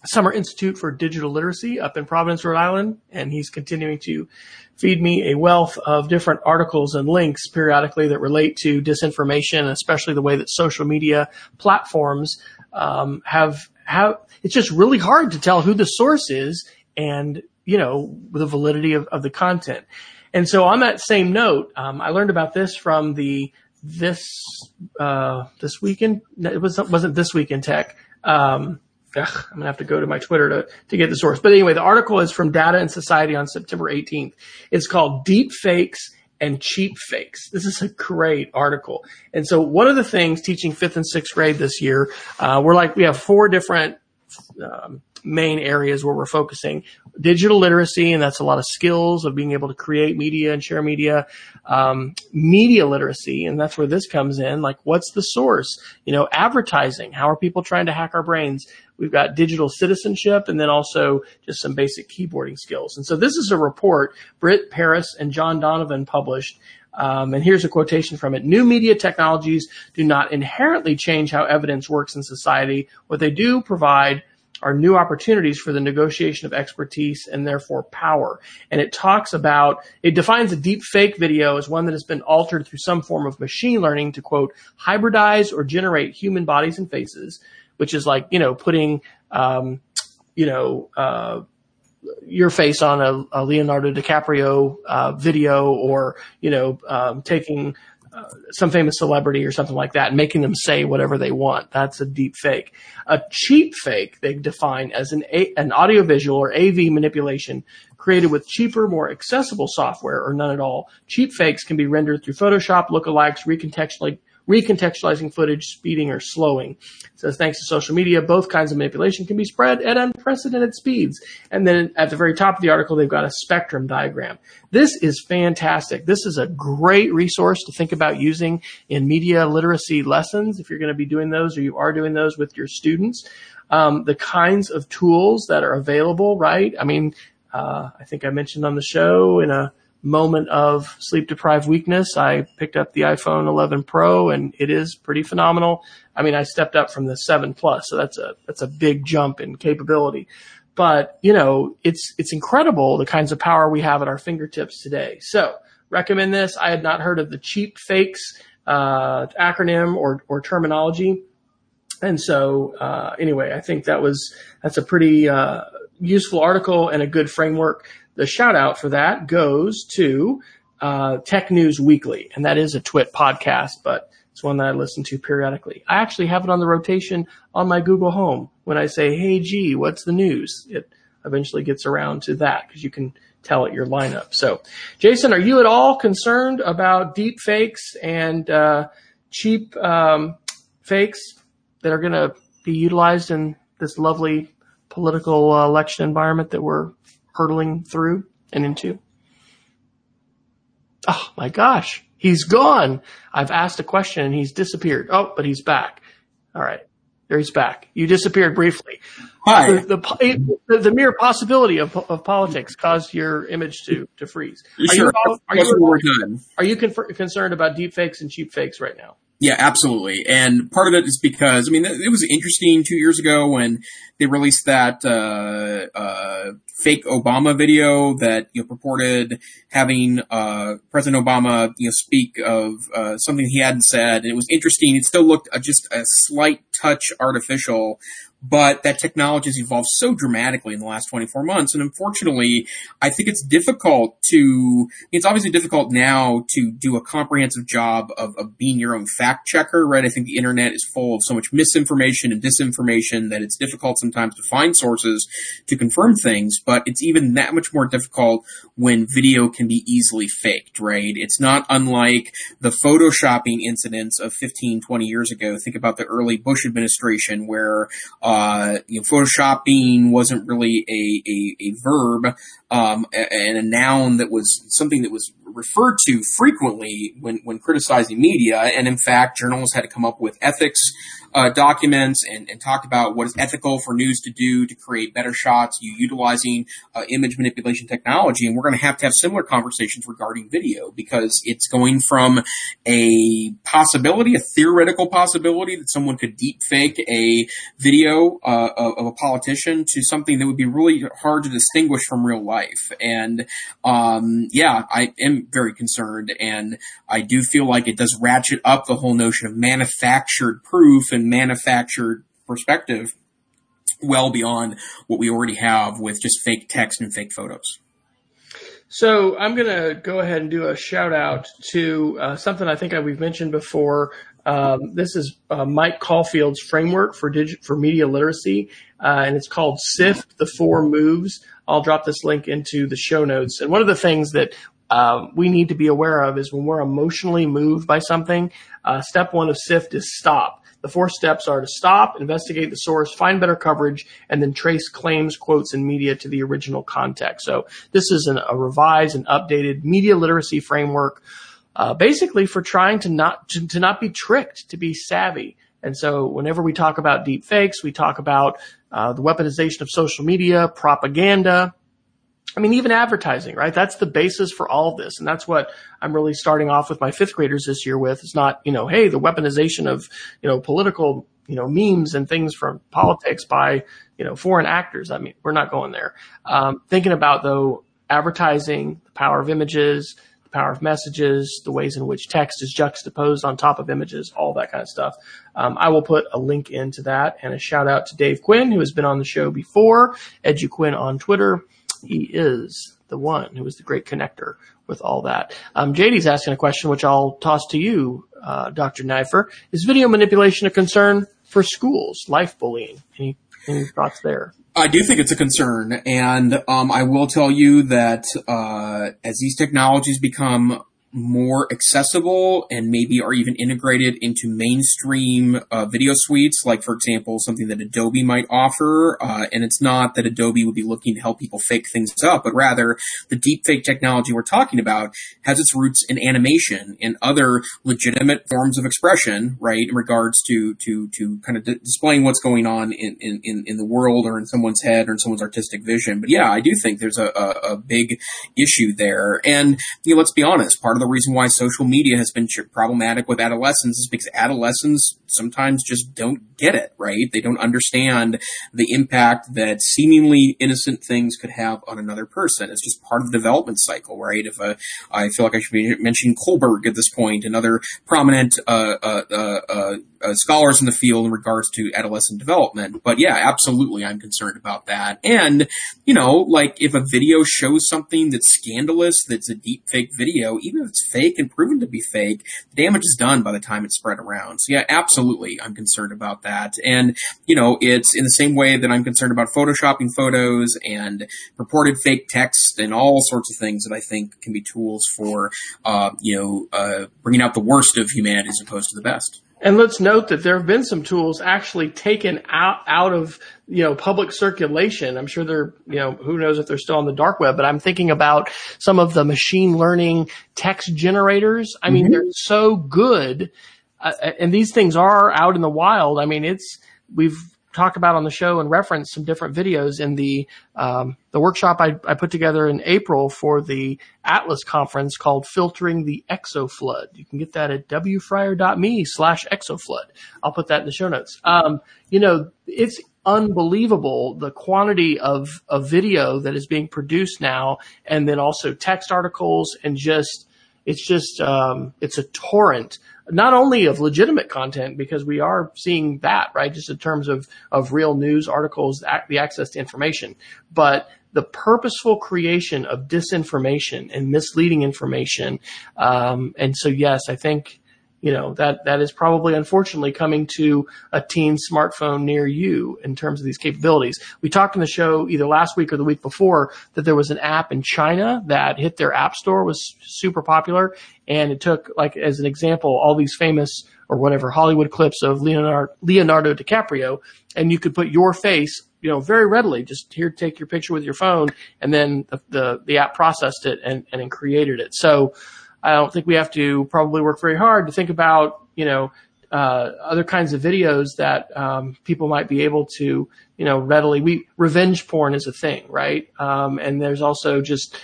[SPEAKER 2] Summer Institute for Digital Literacy up in Providence, Rhode Island, and he's continuing to feed me a wealth of different articles and links periodically that relate to disinformation, especially the way that social media platforms um, have have. It's just really hard to tell who the source is and you know the validity of, of the content. And so, on that same note, um, I learned about this from the this uh, this weekend. It was wasn't this week in tech. Um, ugh, I'm gonna have to go to my Twitter to, to get the source. But anyway, the article is from Data and Society on September 18th. It's called Deep Fakes and Cheap Fakes. This is a great article. And so one of the things teaching fifth and sixth grade this year, uh, we're like, we have four different um, main areas where we're focusing digital literacy, and that's a lot of skills of being able to create media and share media. Um, media literacy, and that's where this comes in. Like, what's the source? You know, advertising. How are people trying to hack our brains? We've got digital citizenship, and then also just some basic keyboarding skills. And so, this is a report Britt Paris and Joan Donovan published Um, and here's a quotation from it. New media technologies do not inherently change how evidence works in society. What they do provide are new opportunities for the negotiation of expertise and therefore power. And it talks about, it defines a deep fake video as one that has been altered through some form of machine learning to quote, hybridize or generate human bodies and faces, which is like, you know, putting, um, you know, uh, your face on a, a Leonardo DiCaprio uh, video, or you know, um, taking uh, some famous celebrity or something like that and making them say whatever they want. That's a deep fake. A cheap fake they define as an a- an audiovisual or AV manipulation created with cheaper, more accessible software or none at all. Cheap fakes can be rendered through Photoshop, lookalikes, recontextualized recontextualizing footage, speeding, or slowing. It says thanks to social media, both kinds of manipulation can be spread at unprecedented speeds. And then at the very top of the article, they've got a spectrum diagram. This is fantastic. This is a great resource to think about using in media literacy lessons if you're going to be doing those or you are doing those with your students. Um, the kinds of tools that are available, right? I mean, uh, I think I mentioned on the show in a moment of sleep deprived weakness, I picked up the iPhone 11 Pro and it is pretty phenomenal. I mean, I stepped up from the 7 Plus, so that's a, that's a big jump in capability. But, you know, it's, it's incredible the kinds of power we have at our fingertips today. So recommend this. I had not heard of the cheap fakes, uh, acronym or, or terminology. And so, uh, anyway, I think that was, that's a pretty, uh, useful article and a good framework the shout out for that goes to uh, Tech News Weekly, and that is a Twit podcast, but it's one that I listen to periodically. I actually have it on the rotation on my Google Home. When I say, "Hey G, what's the news?" it eventually gets around to that because you can tell it your lineup. So, Jason, are you at all concerned about deep fakes and uh, cheap um, fakes that are going to be utilized in this lovely political uh, election environment that we're hurtling through and into? Oh my gosh, he's gone. I've asked a question and he's disappeared. Oh, but he's back. All right. There he's back. You disappeared briefly.
[SPEAKER 1] Hi.
[SPEAKER 2] The, the, the mere possibility of, of politics caused your image to, to freeze.
[SPEAKER 1] Are sure. you, are you,
[SPEAKER 2] are you concerned about deep fakes and cheap fakes right now?
[SPEAKER 1] Yeah, absolutely. And part of it is because, I mean, it was interesting two years ago when they released that, uh, uh, fake Obama video that, you know, purported having, uh, President Obama, you know, speak of, uh, something he hadn't said. And it was interesting. It still looked uh, just a slight touch artificial, but that technology has evolved so dramatically in the last 24 months. And unfortunately, I think it's difficult to, it's obviously difficult now to do a comprehensive job of, of being your own fact checker, right? I think the internet is full of so much misinformation and disinformation that it's difficult sometimes to find sources to confirm things, but it's even that much more difficult when video can be easily faked, right? It's not unlike the photoshopping incidents of 15, 20 years ago. Think about the early Bush administration where, uh, you know, photoshopping wasn't really a, a, a verb, um, and a noun that was something that was referred to frequently when, when criticizing media. And in fact, journalists had to come up with ethics uh, documents and, and talked about what is ethical for news to do to create better shots, you utilizing uh, image manipulation technology. And we're going to have to have similar conversations regarding video because it's going from a possibility, a theoretical possibility that someone could deep fake a video uh, of a politician to something that would be really hard to distinguish from real life. And um, yeah, I am very concerned, and I do feel like it does ratchet up the whole notion of manufactured proof and manufactured perspective well beyond what we already have with just fake text and fake photos.
[SPEAKER 2] So I'm going to go ahead and do a shout out to uh, something I think we've mentioned before. Um, this is uh, Mike Caulfield's framework for digi- for media literacy, uh, and it's called SIFT: The Four Moves. I'll drop this link into the show notes. And one of the things that um, we need to be aware of is when we're emotionally moved by something. Uh, step one of SIFT is stop. The four steps are to stop, investigate the source, find better coverage, and then trace claims, quotes, and media to the original context. So this is an, a revised and updated media literacy framework, uh, basically for trying to not to, to, not be tricked, to be savvy. And so whenever we talk about deep fakes, we talk about uh, the weaponization of social media, propaganda, I mean, even advertising, right? That's the basis for all of this. And that's what I'm really starting off with my fifth graders this year with. It's not, you know, hey, the weaponization of, you know, political, you know, memes and things from politics by, you know, foreign actors. I mean, we're not going there. Um, thinking about though, advertising, the power of images, the power of messages, the ways in which text is juxtaposed on top of images, all that kind of stuff. Um, I will put a link into that and a shout out to Dave Quinn, who has been on the show before, EduQuinn on Twitter. He is the one who is the great connector with all that. Um, JD's asking a question, which I'll toss to you, uh, Dr. Neiffer. Is video manipulation a concern for schools, life bullying? Any, any thoughts there?
[SPEAKER 1] I do think it's a concern, and um, I will tell you that uh, as these technologies become more accessible and maybe are even integrated into mainstream uh, video suites, like for example, something that Adobe might offer. Uh, and it's not that Adobe would be looking to help people fake things up, but rather the deep fake technology we're talking about has its roots in animation and other legitimate forms of expression, right? In regards to to to kind of d- displaying what's going on in, in in the world or in someone's head or in someone's artistic vision. But yeah, I do think there's a, a, a big issue there. And you know, let's be honest, part of the reason why social media has been problematic with adolescents is because adolescents sometimes just don't get it, right? They don't understand the impact that seemingly innocent things could have on another person. It's just part of the development cycle, right? If a, I feel like I should be mentioning Kohlberg at this point and other prominent uh, uh, uh, uh uh, scholars in the field in regards to adolescent development. But yeah, absolutely, I'm concerned about that. And you know, like if a video shows something that's scandalous, that's a deep fake video, even it's fake and proven to be fake, the damage is done by the time it's spread around. So yeah, absolutely, I'm concerned about that. And you know, it's in the same way that I'm concerned about photoshopping photos and purported fake text and all sorts of things that I think can be tools for, uh, you know, uh, bringing out the worst of humanity as opposed to the best.
[SPEAKER 2] And let's note that there have been some tools actually taken out, out of, you know, public circulation. I'm sure they're, you know, who knows if they're still on the dark web, but I'm thinking about some of the machine learning text generators. I mean, mm-hmm. they're so good. Uh, and these things are out in the wild. I mean, it's, we've talk about on the show and reference some different videos in the um, the workshop I, I, put together in April for the Atlas conference called "Filtering the Exoflood." You can get that at wfryer.me slash exoflood. I'll put that in the show notes. Um, you know, it's unbelievable the quantity of of video that is being produced now, and then also text articles and just it's just um, it's a torrent not only of legitimate content because we are seeing that right just in terms of of real news articles the access to information. But the purposeful creation of disinformation and misleading information um, and so yes i think you know that that is probably unfortunately coming to a teen smartphone near you in terms of these capabilities. We talked in the show either last week or the week before that there was an app in China that hit their app store was super popular, and it took like as an example all these famous or whatever Hollywood clips of Leonardo, Leonardo DiCaprio, and you could put your face you know, very readily. Just here, take your picture with your phone, and then the the, the app processed it and, and created it. So, I don't think we have to probably work very hard to think about, you know, uh, other kinds of videos that um, people might be able to, you know, readily. We revenge porn is a thing, right? Um, and there's also just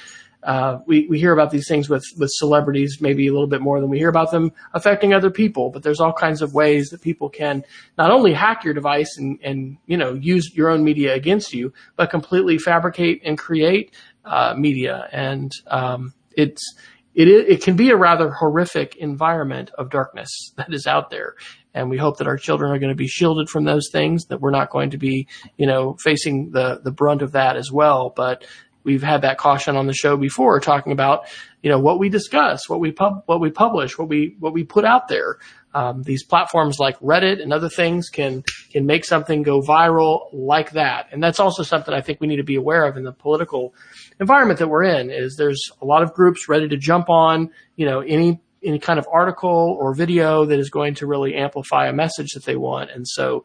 [SPEAKER 2] uh, we we hear about these things with with celebrities maybe a little bit more than we hear about them affecting other people. But there's all kinds of ways that people can not only hack your device and and you know use your own media against you, but completely fabricate and create uh, media. And um, it's it, it can be a rather horrific environment of darkness <laughs> that is out there. And we hope that our children are going to be shielded from those things, that we're not going to be, you know, facing the, the brunt of that as well. But we've had that caution on the show before talking about, you know, what we discuss, what we pub, what we publish, what we, what we put out there. Um, these platforms like Reddit and other things can can make something go viral like that, and that's also something I think we need to be aware of in the political environment that we're in. Is there's a lot of groups ready to jump on, you know, any any kind of article or video that is going to really amplify a message that they want, and so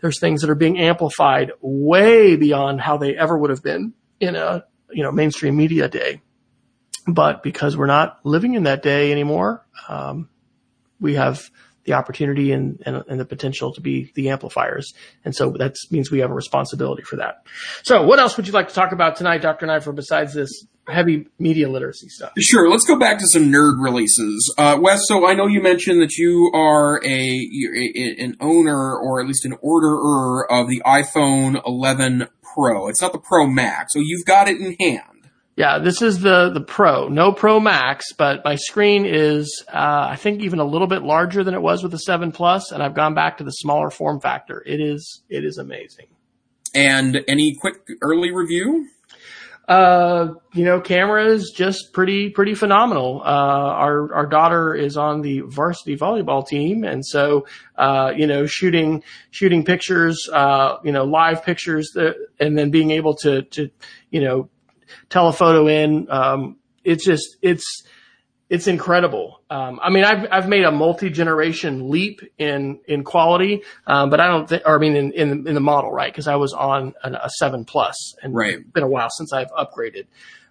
[SPEAKER 2] there's things that are being amplified way beyond how they ever would have been in a you know mainstream media day. But because we're not living in that day anymore, um, we have the opportunity and, and, and the potential to be the amplifiers. And so that means we have a responsibility for that. So what else would you like to talk about tonight, Dr. Neiffer, besides this heavy media literacy stuff?
[SPEAKER 1] Sure. Let's go back to some nerd releases. Uh, Wes, so I know you mentioned that you are a, a an owner or at least an orderer of the iPhone 11 Pro. It's not the Pro Max. So you've got it in hand.
[SPEAKER 2] Yeah, this is the the Pro, no Pro Max, but my screen is uh, I think even a little bit larger than it was with the Seven Plus, and I've gone back to the smaller form factor. It is it is amazing.
[SPEAKER 1] And any quick early review?
[SPEAKER 2] Uh, you know, camera is just pretty pretty phenomenal. Uh, our our daughter is on the varsity volleyball team, and so uh, you know, shooting shooting pictures, uh, you know, live pictures, that, and then being able to to you know telephoto in. Um, it's just, it's, it's incredible. Um, I mean, I've, I've made a multi-generation leap in, in quality, um, but I don't think, or I mean, in, in, in the model, right? Cause I was on an, a seven plus and
[SPEAKER 1] right.
[SPEAKER 2] it's been a while since I've upgraded.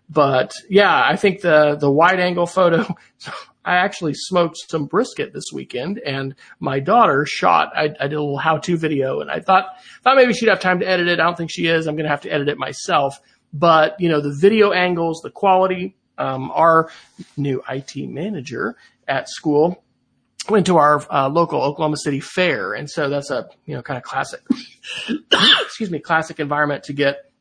[SPEAKER 2] But yeah, I think the, the wide angle photo, <laughs> I actually smoked some brisket this weekend and my daughter shot, I, I did a little how to video and I thought, thought maybe she'd have time to edit it. I don't think she is. I'm going to have to edit it myself but you know the video angles, the quality. Um, our new IT manager at school went to our uh, local Oklahoma City fair, and so that's a you know kind of classic, <coughs> excuse me, classic environment to get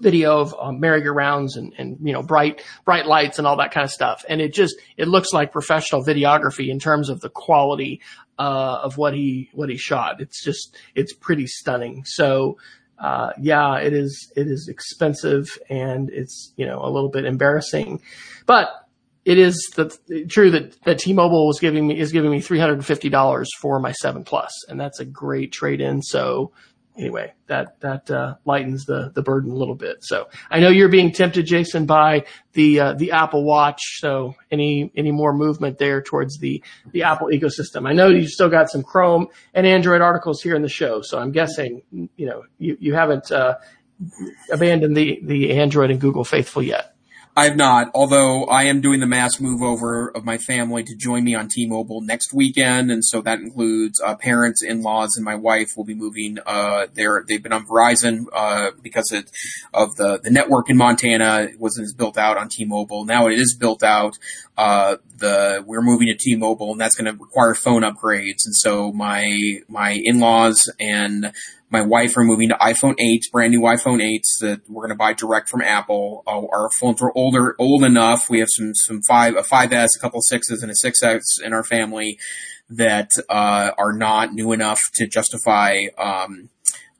[SPEAKER 2] video of um, merry-go-rounds and, and you know bright bright lights and all that kind of stuff. And it just it looks like professional videography in terms of the quality uh, of what he what he shot. It's just it's pretty stunning. So uh, yeah, it is, it is expensive and it's, you know, a little bit embarrassing, but it is the, true that, that T-Mobile was giving me, is giving me $350 for my seven plus, and that's a great trade in. So anyway, that that uh, lightens the the burden a little bit. So I know you're being tempted, Jason, by the uh, the Apple Watch. So any any more movement there towards the the Apple ecosystem? I know you've still got some Chrome and Android articles here in the show, so I'm guessing you know you you haven't uh, abandoned the the Android and Google faithful yet.
[SPEAKER 1] I have not, although I am doing the mass move over of my family to join me on T-Mobile next weekend, and so that includes uh, parents, in-laws, and my wife will be moving. Uh, there, they've been on Verizon uh, because it, of the the network in Montana wasn't as built out on T-Mobile. Now it is built out. Uh, the we're moving to T-Mobile, and that's going to require phone upgrades. And so my my in-laws and my wife are moving to iPhone 8s, brand new iPhone 8s that we're going to buy direct from Apple. Uh, our phones are older, old enough. We have some, some five, a 5S, a couple of sixes and a 6S in our family that, uh, are not new enough to justify, um,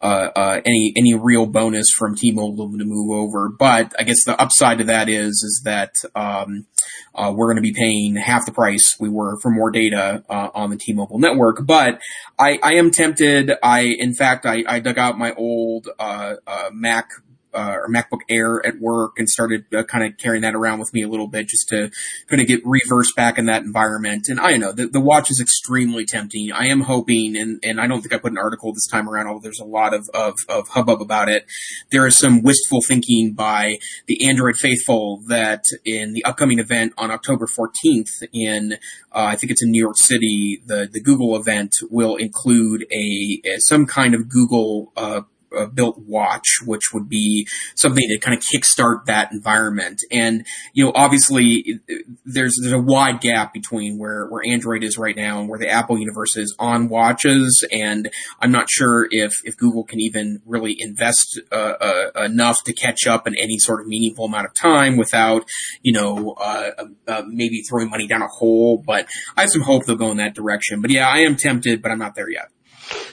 [SPEAKER 1] uh, uh, any any real bonus from T-Mobile to move over. But I guess the upside to that is is that um, uh, we're going to be paying half the price we were for more data uh, on the T-Mobile network. But I, I am tempted. I in fact I, I dug out my old uh, uh, Mac uh, or MacBook Air at work and started uh, kind of carrying that around with me a little bit just to kind of get reversed back in that environment. And I know the, the watch is extremely tempting. I am hoping, and, and I don't think I put an article this time around, although there's a lot of, of, of hubbub about it. There is some wistful thinking by the Android faithful that in the upcoming event on October 14th in, uh, I think it's in New York City, the, the Google event will include a, a some kind of Google, uh, built watch, which would be something to kind of kickstart that environment. And you know, obviously, there's there's a wide gap between where where Android is right now and where the Apple universe is on watches. And I'm not sure if if Google can even really invest uh, uh, enough to catch up in any sort of meaningful amount of time without you know uh, uh, maybe throwing money down a hole. But I have some hope they'll go in that direction. But yeah, I am tempted, but I'm not there yet.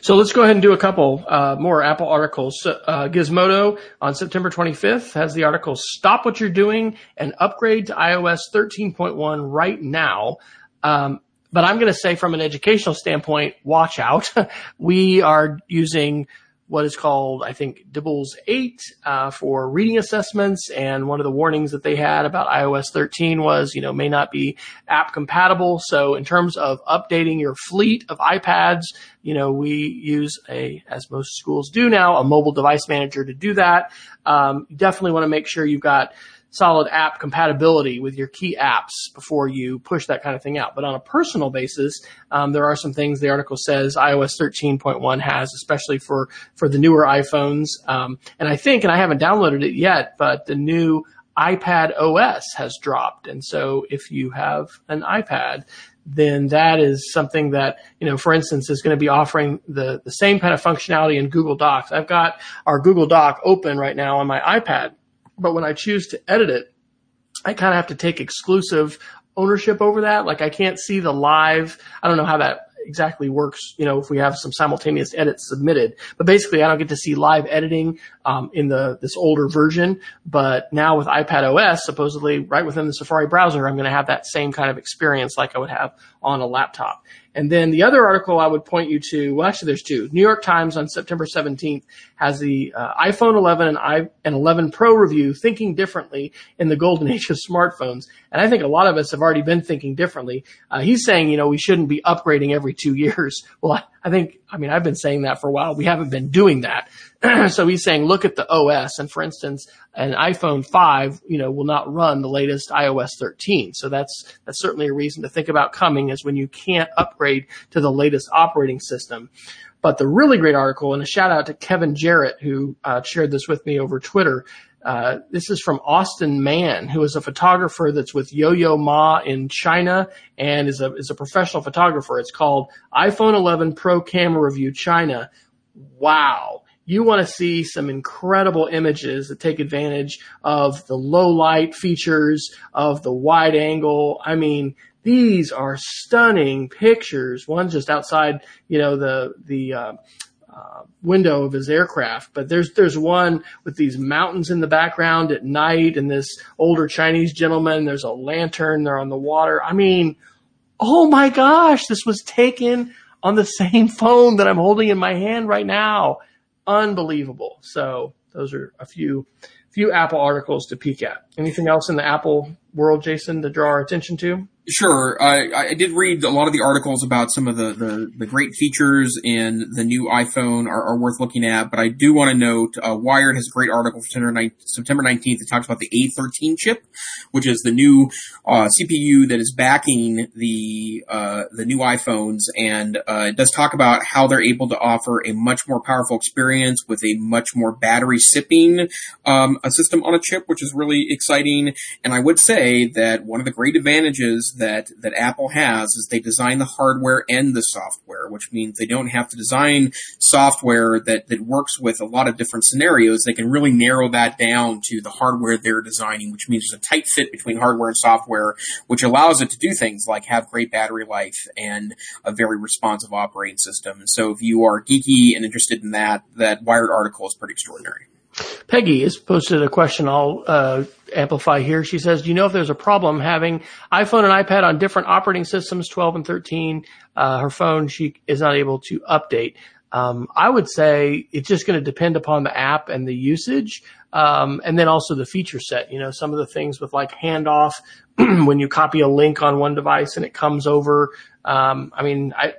[SPEAKER 2] So let's go ahead and do a couple uh, more Apple articles. Uh, Gizmodo on September 25th has the article "Stop what you're doing and upgrade to iOS 13.1 right now." Um, but I'm going to say, from an educational standpoint, watch out. <laughs> we are using what is called, I think, DIBELS 8 uh, for reading assessments. And one of the warnings that they had about iOS 13 was, you know, may not be app compatible. So in terms of updating your fleet of iPads, you know, we use a, as most schools do now, a mobile device manager to do that. Um, you definitely want to make sure you've got solid app compatibility with your key apps before you push that kind of thing out. But on a personal basis, um, there are some things the article says iOS 13.1 has, especially for for the newer iPhones. Um, and I think, and I haven't downloaded it yet, but the new iPad OS has dropped. And so if you have an iPad, then that is something that, you know, for instance, is going to be offering the, the same kind of functionality in Google Docs. I've got our Google Doc open right now on my iPad, but when I choose to edit it, I kind of have to take exclusive ownership over that. Like I can't see the live. I don't know how that exactly works, you know, if we have some simultaneous edits submitted. But basically, I don't get to see live editing um, in the this older version. But now with iPad OS, supposedly right within the Safari browser, I'm going to have that same kind of experience like I would have on a laptop. And then the other article I would point you to, well, actually, there's two. New York Times on September 17th has the uh, iPhone 11 and, I, and 11 Pro review, thinking differently in the golden <laughs> age of smartphones. And I think a lot of us have already been thinking differently. Uh, he's saying, you know, we shouldn't be upgrading every two <laughs> years. Well, I, think, I mean, I've been saying that for a while. We haven't been doing that. <clears throat> so he's saying, look at the OS. And for instance, an iPhone 5, you know, will not run the latest iOS 13. So that's, that's certainly a reason to think about coming is when you can't upgrade to the latest operating system. But the really great article, and a shout out to Kevin Jarrett, who uh, shared this with me over Twitter. Uh, this is from Austin Mann, who is a photographer that's with Yo Yo Ma in China and is a is a professional photographer. It's called iPhone 11 Pro Camera Review China. Wow you want to see some incredible images that take advantage of the low light features of the wide angle. I mean, these are stunning pictures. One just outside, you know, the, the, uh, uh, window of his aircraft, but there's there's one with these mountains in the background at night, and this older Chinese gentleman. There's a lantern. They're on the water. I mean, oh my gosh, this was taken on the <laughs> same phone that I'm holding in my hand right now unbelievable. So those are a few few Apple articles to peek at. Anything else in the Apple world, Jason, to draw our attention to?
[SPEAKER 1] Sure. I, I did read a lot of the articles about some of the, the, the great features in the new iPhone are, are worth looking at, but I do want to note uh, Wired has a great article for September 19th that talks about the A13 chip, which is the new uh, CPU that is backing the uh, the new iPhones, and uh, it does talk about how they're able to offer a much more powerful experience with a much more battery sipping um, a system on a chip, which is really exciting. And I would say that one of the great advantages that that Apple has is they design the hardware and the software, which means they don't have to design software that that works with a lot of different scenarios. They can really narrow that down to the hardware they're designing, which means there's a tight fit between hardware and software, which allows it to do things like have great battery life and a very responsive operating system. And so if you are geeky and interested in that, that Wired article is pretty extraordinary.
[SPEAKER 2] Peggy has posted a question I'll uh, amplify here. She says, Do you know if there's a problem having iPhone and iPad on different operating systems, 12 and 13? Uh, her phone, she is not able to update. Um, I would say it's just going to depend upon the app and the usage. Um, and then also the feature set, you know, some of the things with like handoff <clears throat> when you copy a link on one device and it comes over. Um, I mean, I,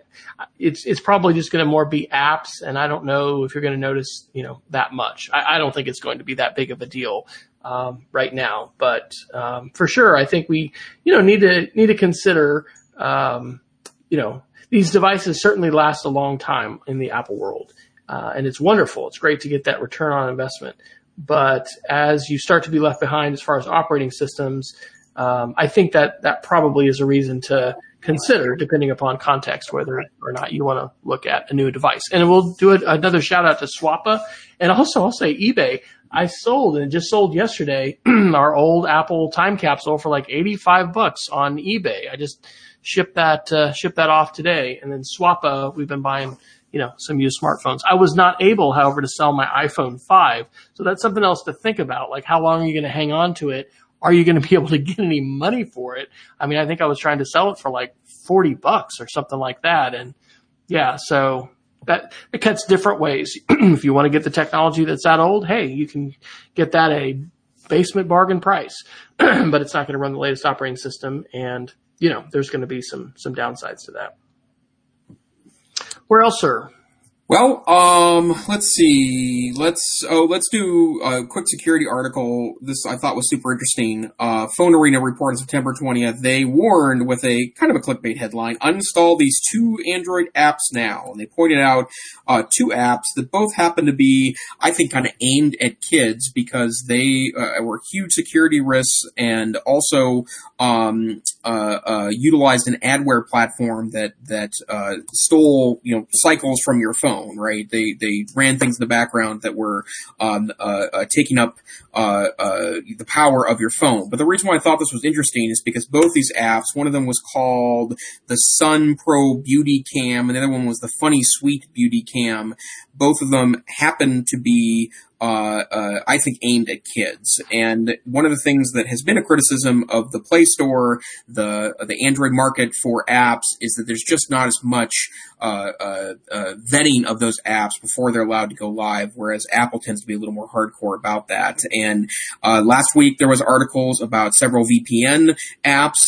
[SPEAKER 2] it's, it's probably just going to more be apps and I don't know if you're going to notice, you know, that much. I, I, don't think it's going to be that big of a deal. Um, right now, but um, for sure, I think we, you know, need to need to consider, um, you know, these devices certainly last a long time in the Apple world, uh, and it's wonderful. It's great to get that return on investment. But as you start to be left behind as far as operating systems, um, I think that that probably is a reason to consider, depending upon context, whether or not you want to look at a new device. And we'll do a, another shout out to Swappa, and also I'll say eBay. I sold and just sold yesterday <clears throat> our old Apple time capsule for like eighty five bucks on eBay. I just shipped that uh, shipped that off today, and then Swappa we've been buying you know, some used smartphones. I was not able, however, to sell my iPhone 5. So that's something else to think about. Like, how long are you going to hang on to it? Are you going to be able to get any money for it? I mean, I think I was trying to sell it for like 40 bucks or something like that. And yeah, so that it cuts different ways. <clears throat> if you want to get the technology that's that old, hey, you can get that a basement bargain price, <clears throat> but it's not going to run the latest operating system. And, you know, there's going to be some, some downsides to that. Where else, sir?
[SPEAKER 1] Well, um, let's see. Let's oh, let's do a quick security article. This I thought was super interesting. Uh, Phone Arena reported September 20th. They warned with a kind of a clickbait headline: uninstall these two Android apps now. And they pointed out uh, two apps that both happen to be, I think, kind of aimed at kids because they uh, were huge security risks and also um, uh, uh, utilized an adware platform that that uh, stole you know cycles from your phone phone, right? They they ran things in the background that were um, uh, uh, taking up uh, uh, the power of your phone. But the reason why I thought this was interesting is because both these apps, one of them was called the Sun Pro Beauty Cam, and the other one was the Funny Sweet Beauty Cam. Both of them happened to be uh, uh, I think aimed at kids. And one of the things that has been a criticism of the Play Store, the the Android market for apps, is that there's just not as much uh, uh, uh, vetting of those apps before they're allowed to go live. Whereas Apple tends to be a little more hardcore about that. And uh, last week there was articles about several VPN apps,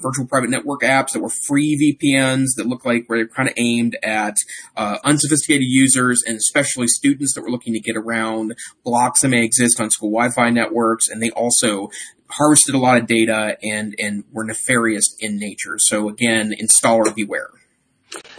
[SPEAKER 1] virtual private network apps that were free VPNs that look like they're kind of aimed at unsophisticated users and especially students that were looking to get around blocks that may exist on school Wi-Fi networks, and they also harvested a lot of data and and were nefarious in nature. So again, installer beware.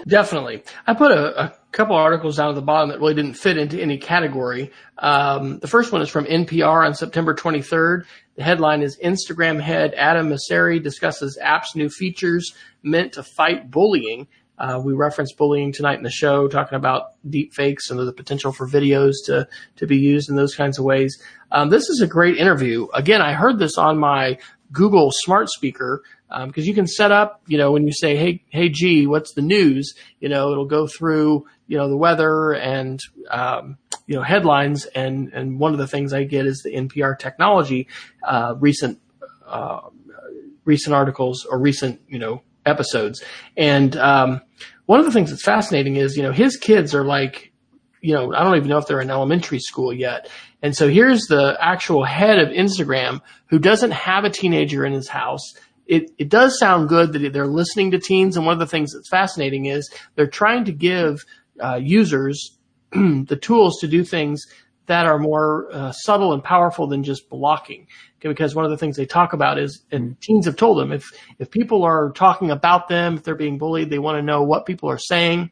[SPEAKER 2] Definitely. I put a, a, couple articles down at the bottom that really didn't fit into any category. Um, the first one is from NPR on September 23rd. The headline is Instagram head Adam Mosseri discusses app's new features meant to fight bullying. Uh, we referenced bullying tonight in the show, talking about deep fakes and the potential for videos to, to be used in those kinds of ways. Um, this is a great interview. Again, I heard this on my Google smart speaker because um, you can set up, you know, when you say, "Hey, hey, G, what's the news?" You know, it'll go through, you know, the weather and um, you know headlines, and and one of the things I get is the NPR technology uh, recent uh, recent articles or recent, you know, episodes. And um, one of the things that's fascinating is, you know, his kids are like, you know, I don't even know if they're in elementary school yet. And so here's the actual head of Instagram who doesn't have a teenager in his house. It, it does sound good that they're listening to teens. And one of the things that's fascinating is they're trying to give uh, users <clears throat> the tools to do things that are more uh, subtle and powerful than just blocking. Because one of the things they talk about is, and teens have told them, if if people are talking about them, if they're being bullied, they want to know what people are saying.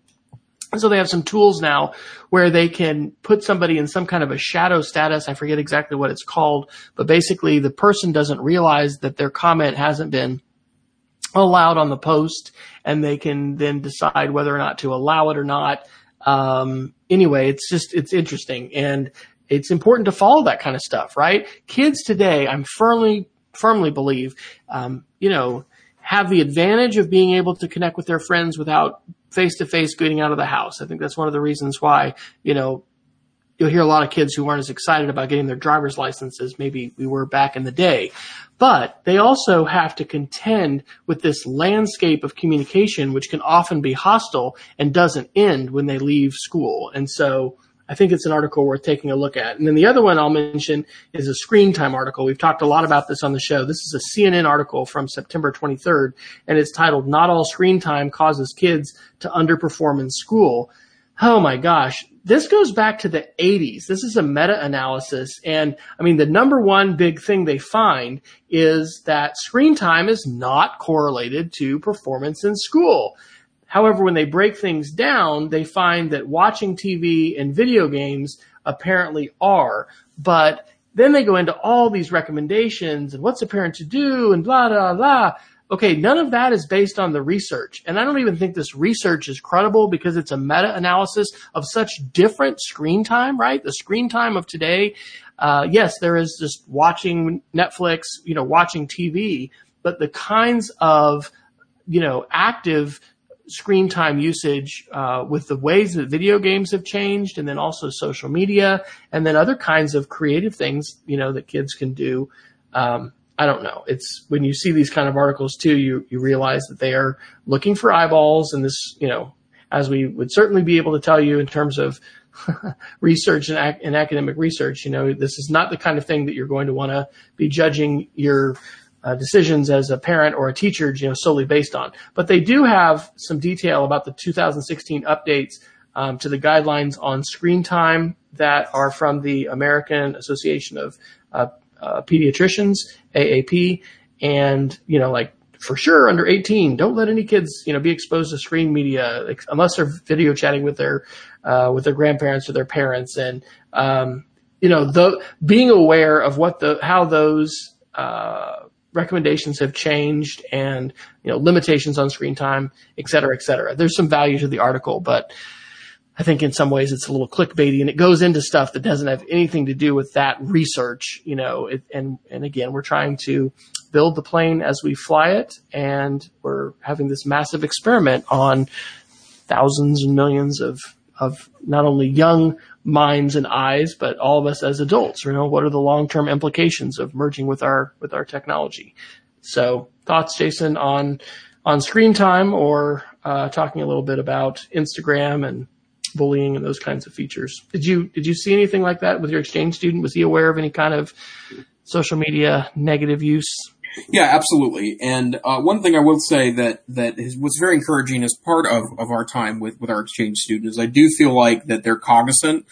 [SPEAKER 2] And so they have some tools now where they can put somebody in some kind of a shadow status. I forget exactly what it's called, but basically the person doesn't realize that their comment hasn't been allowed on the post and they can then decide whether or not to allow it or not. Um, anyway, it's just, it's interesting and it's important to follow that kind of stuff, right? Kids today, I'm firmly, firmly believe, um, you know, have the advantage of being able to connect with their friends without face to face getting out of the house. I think that's one of the reasons why, you know, you'll hear a lot of kids who aren't as excited about getting their driver's licenses maybe we were back in the day. But they also have to contend with this landscape of communication, which can often be hostile and doesn't end when they leave school. And so I think it's an article worth taking a look at. And then the other one I'll mention is a screen time article. We've talked a lot about this on the show. This is a CNN article from September 23rd, and it's titled Not All Screen Time Causes Kids to Underperform in School. Oh my gosh. This goes back to the 80s. This is a meta analysis. And I mean, the number one big thing they find is that screen time is not correlated to performance in school. However, when they break things down, they find that watching TV and video games apparently are. But then they go into all these recommendations and what's a parent to do and blah, blah, blah. Okay, none of that is based on the research. And I don't even think this research is credible because it's a meta analysis of such different screen time, right? The screen time of today, uh, yes, there is just watching Netflix, you know, watching TV, but the kinds of, you know, active screen time usage uh, with the ways that video games have changed and then also social media and then other kinds of creative things you know that kids can do. Um, i don't know. It's when you see these kind of articles too you you realize that they are looking for eyeballs and this you know as we would certainly be able to tell you in terms of <laughs> research and, ac- and academic research you know this is not the kind of thing that you're going to want to be judging your uh, decisions as a parent or a teacher, you know, solely based on. But they do have some detail about the 2016 updates um, to the guidelines on screen time that are from the American Association of uh, uh, Pediatricians, AAP, and you know, like for sure under 18, don't let any kids, you know, be exposed to screen media unless they're video chatting with their uh, with their grandparents or their parents, and um, you know, the being aware of what the how those uh, recommendations have changed and you know limitations on screen time, et cetera, et cetera. There's some value to the article, but I think in some ways it's a little clickbaity and it goes into stuff that doesn't have anything to do with that research, you know, it, and, and again, we're trying to build the plane as we fly it and we're having this massive experiment on thousands and millions of, of not only young minds and eyes, but all of us as adults. You know, what are the long term implications of merging with our with our technology? So, thoughts, Jason, on on screen time, or uh, talking a little bit about Instagram and bullying and those kinds of features. Did you did you see anything like that with your exchange student? Was he aware of any kind of social media negative use?
[SPEAKER 1] Yeah, absolutely. And uh, one thing I will say that that is, was very encouraging as part of, of our time with, with our exchange students, I do feel like that they're cognizant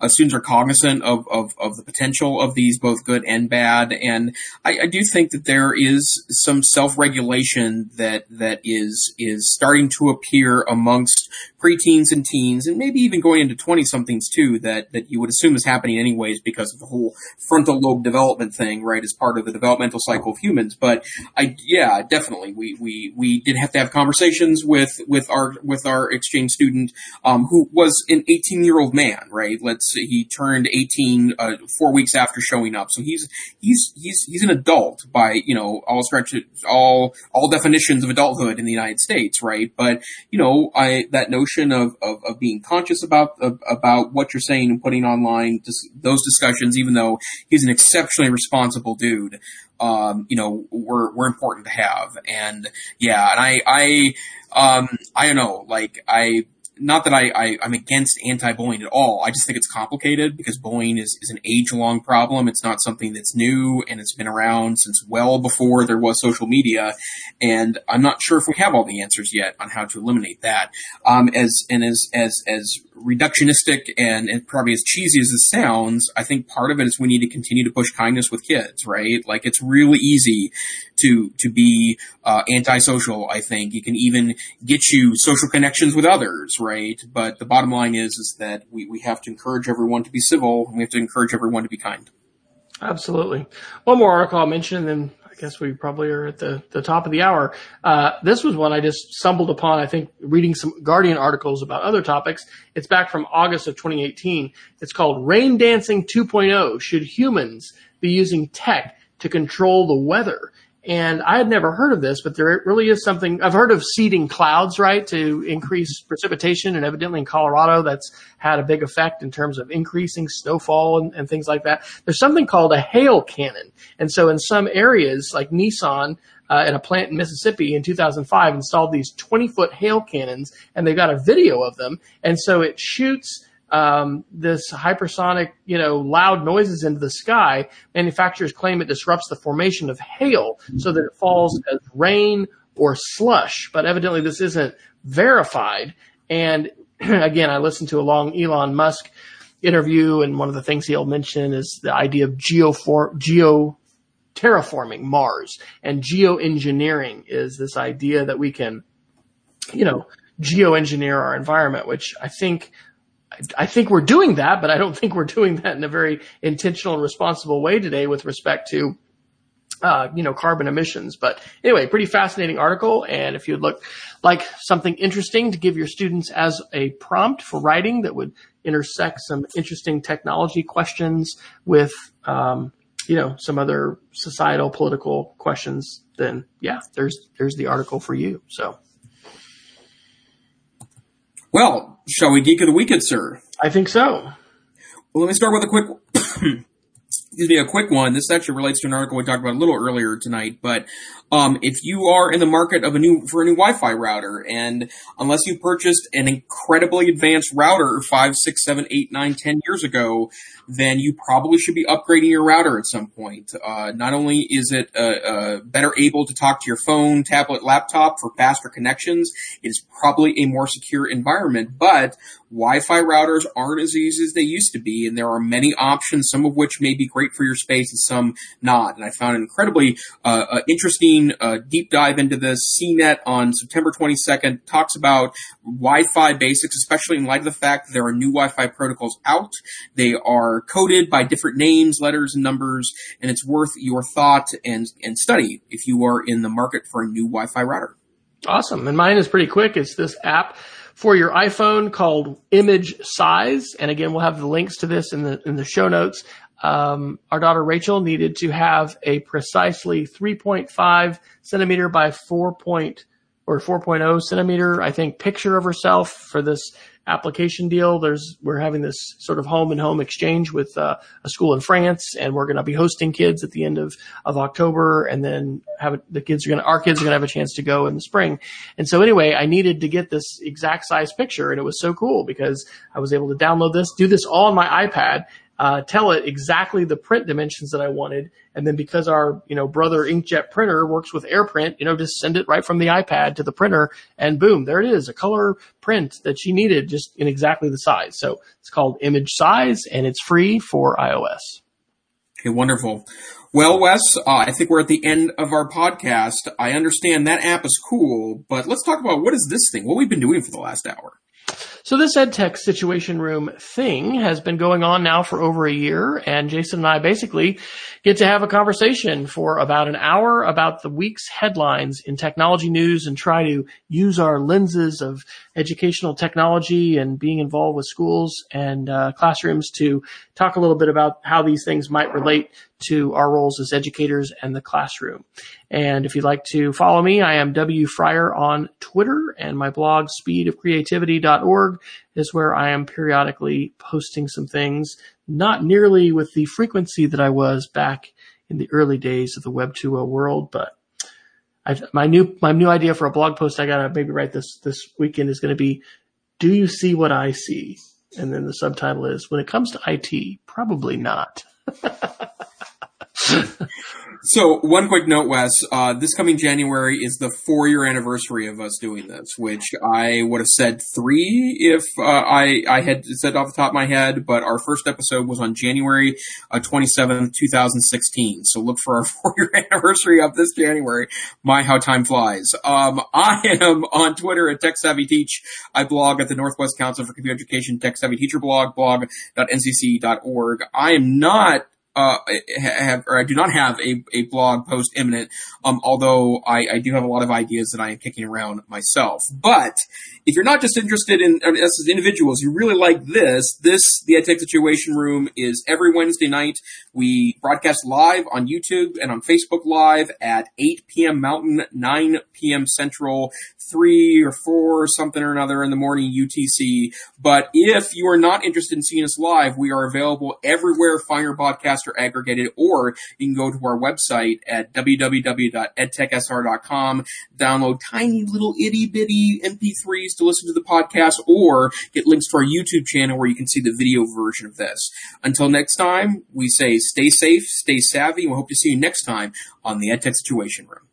[SPEAKER 1] uh, students are cognizant of, of, of the potential of these, both good and bad. And I, I do think that there is some self-regulation that, that is, is starting to appear amongst preteens and teens and maybe even going into 20 somethings too that, that you would assume is happening anyways because of the whole frontal lobe development thing, right, as part of the developmental cycle of humans. But I, yeah, definitely we, we, we did have to have conversations with, with our, with our exchange student, um, who was an 18 year old man, right? Let's say he turned 18 uh, four weeks after showing up. So he's he's he's he's an adult by you know all stretch all all definitions of adulthood in the United States, right? But you know, I that notion of of, of being conscious about of, about what you're saying and putting online those discussions, even though he's an exceptionally responsible dude. Um, you know, were were important to have, and yeah, and I I um I don't know, like I not that I, I am against anti-bullying at all. I just think it's complicated because bullying is, is an age-long problem. It's not something that's new and it's been around since well before there was social media. And I'm not sure if we have all the answers yet on how to eliminate that. Um, as and as as as reductionistic and, and probably as cheesy as it sounds, I think part of it is we need to continue to push kindness with kids, right? Like it's really easy to to be uh, antisocial. I think it can even get you social connections with others, right? But the bottom line is is that we, we have to encourage everyone to be civil and we have to encourage everyone to be kind.
[SPEAKER 2] Absolutely. One more article I'll mention, and then guess we probably are at the, the top of the hour. Uh, this was one I just stumbled upon, I think, reading some Guardian articles about other topics. It's back from August of 2018. It's called Rain Dancing 2.0. Should humans be using tech to control the weather? And I had never heard of this, but there really is something I've heard of seeding clouds, right, to increase precipitation. And evidently in Colorado, that's had a big effect in terms of increasing snowfall and, and things like that. There's something called a hail cannon. And so in some areas, like Nissan, uh, at a plant in Mississippi in 2005 installed these 20 foot hail cannons and they got a video of them. And so it shoots um, this hypersonic, you know, loud noises into the sky, manufacturers claim it disrupts the formation of hail so that it falls as rain or slush. But evidently this isn't verified. And <clears throat> again, I listened to a long Elon Musk interview and one of the things he'll mention is the idea of geofor- geo terraforming Mars and geoengineering is this idea that we can, you know, geoengineer our environment, which I think I think we're doing that, but I don't think we're doing that in a very intentional and responsible way today with respect to, uh, you know, carbon emissions. But anyway, pretty fascinating article. And if you'd look like something interesting to give your students as a prompt for writing that would intersect some interesting technology questions with, um, you know, some other societal political questions, then yeah, there's, there's the article for you. So.
[SPEAKER 1] Well, shall we geek of the weekend, sir?
[SPEAKER 2] I think so.
[SPEAKER 1] Well, let me start with a quick. <coughs> Hmm, excuse me, a quick one. This actually relates to an article we talked about a little earlier tonight, but um, if you are in the market of a new for a new Wi-Fi router, and unless you purchased an incredibly advanced router five, six, seven, eight, nine, ten years ago, then you probably should be upgrading your router at some point. Uh, not only is it uh, uh, better able to talk to your phone, tablet, laptop for faster connections, it is probably a more secure environment, but Wi-Fi routers aren't as easy as they used to be, and there are many options, some of which may be great for your space and some not. And I found an incredibly uh, uh, interesting uh, deep dive into this. CNET on September 22nd talks about Wi-Fi basics, especially in light of the fact that there are new Wi-Fi protocols out. They are coded by different names, letters, and numbers, and it's worth your thought and, and study if you are in the market for a new Wi-Fi router.
[SPEAKER 2] Awesome. And mine is pretty quick. It's this app for your iPhone called Image Size. And again, we'll have the links to this in the, in the show notes. Um, our daughter Rachel needed to have a precisely 3.5 centimeter by 4 point or 4.0 centimeter, I think, picture of herself for this application deal. There's we're having this sort of home and home exchange with uh, a school in France, and we're going to be hosting kids at the end of of October, and then have the kids are going to our kids are going to have a chance to go in the spring. And so anyway, I needed to get this exact size picture, and it was so cool because I was able to download this, do this all on my iPad, uh, tell it exactly the print dimensions that I wanted. And then because our, you know, brother inkjet printer works with AirPrint, you know, just send it right from the iPad to the printer and boom, there it is, a color print that she needed just in exactly the size. So it's called image size and it's free for iOS.
[SPEAKER 1] Okay, wonderful. Well, Wes, uh, I think we're at the end of our podcast. I understand that app is cool, but let's talk about what is this thing? What we've been doing for the last hour.
[SPEAKER 2] So this EdTech Situation Room thing has been going on now for over a year, and Jason and I basically get to have a conversation for about an hour about the week's headlines in technology news and try to use our lenses of educational technology and being involved with schools and uh, classrooms to talk a little bit about how these things might relate to our roles as educators and the classroom. And if you'd like to follow me, I am W. Fryer on Twitter and my blog speedofcreativity.org is where I am periodically posting some things not nearly with the frequency that I was back in the early days of the Web 2.0 world, but I've, my new my new idea for a blog post I gotta maybe write this this weekend is going to be, "Do you see what I see?" And then the subtitle is, "When it comes to IT, probably not." <laughs>
[SPEAKER 1] So, one quick note, Wes. Uh, this coming January is the four year anniversary of us doing this, which I would have said three if uh, I, I had said off the top of my head, but our first episode was on January uh, 27th, 2016. So, look for our <laughs> four year anniversary of this January. My, how time flies. Um, I am on Twitter at Tech Savvy Teach. I blog at the Northwest Council for Computer Education Tech Savvy Teacher blog, blog.ncce.org. I am not uh, have, or I do not have a, a blog post imminent, um, although I, I do have a lot of ideas that I am kicking around myself. But if you're not just interested in us as individuals, you really like this, this, the EdTech Situation Room is every Wednesday night. We broadcast live on YouTube and on Facebook Live at 8 p.m. Mountain, 9 p.m. Central, 3 or 4 or something or another in the morning UTC. But if you are not interested in seeing us live, we are available everywhere fine your podcasts are aggregated, or you can go to our website at www.edtechsr.com, download tiny little itty bitty MP3s to listen to the podcast, or get links to our YouTube channel where you can see the video version of this. Until next time, we say stay safe, stay savvy, and we hope to see you next time on the EdTech Situation Room.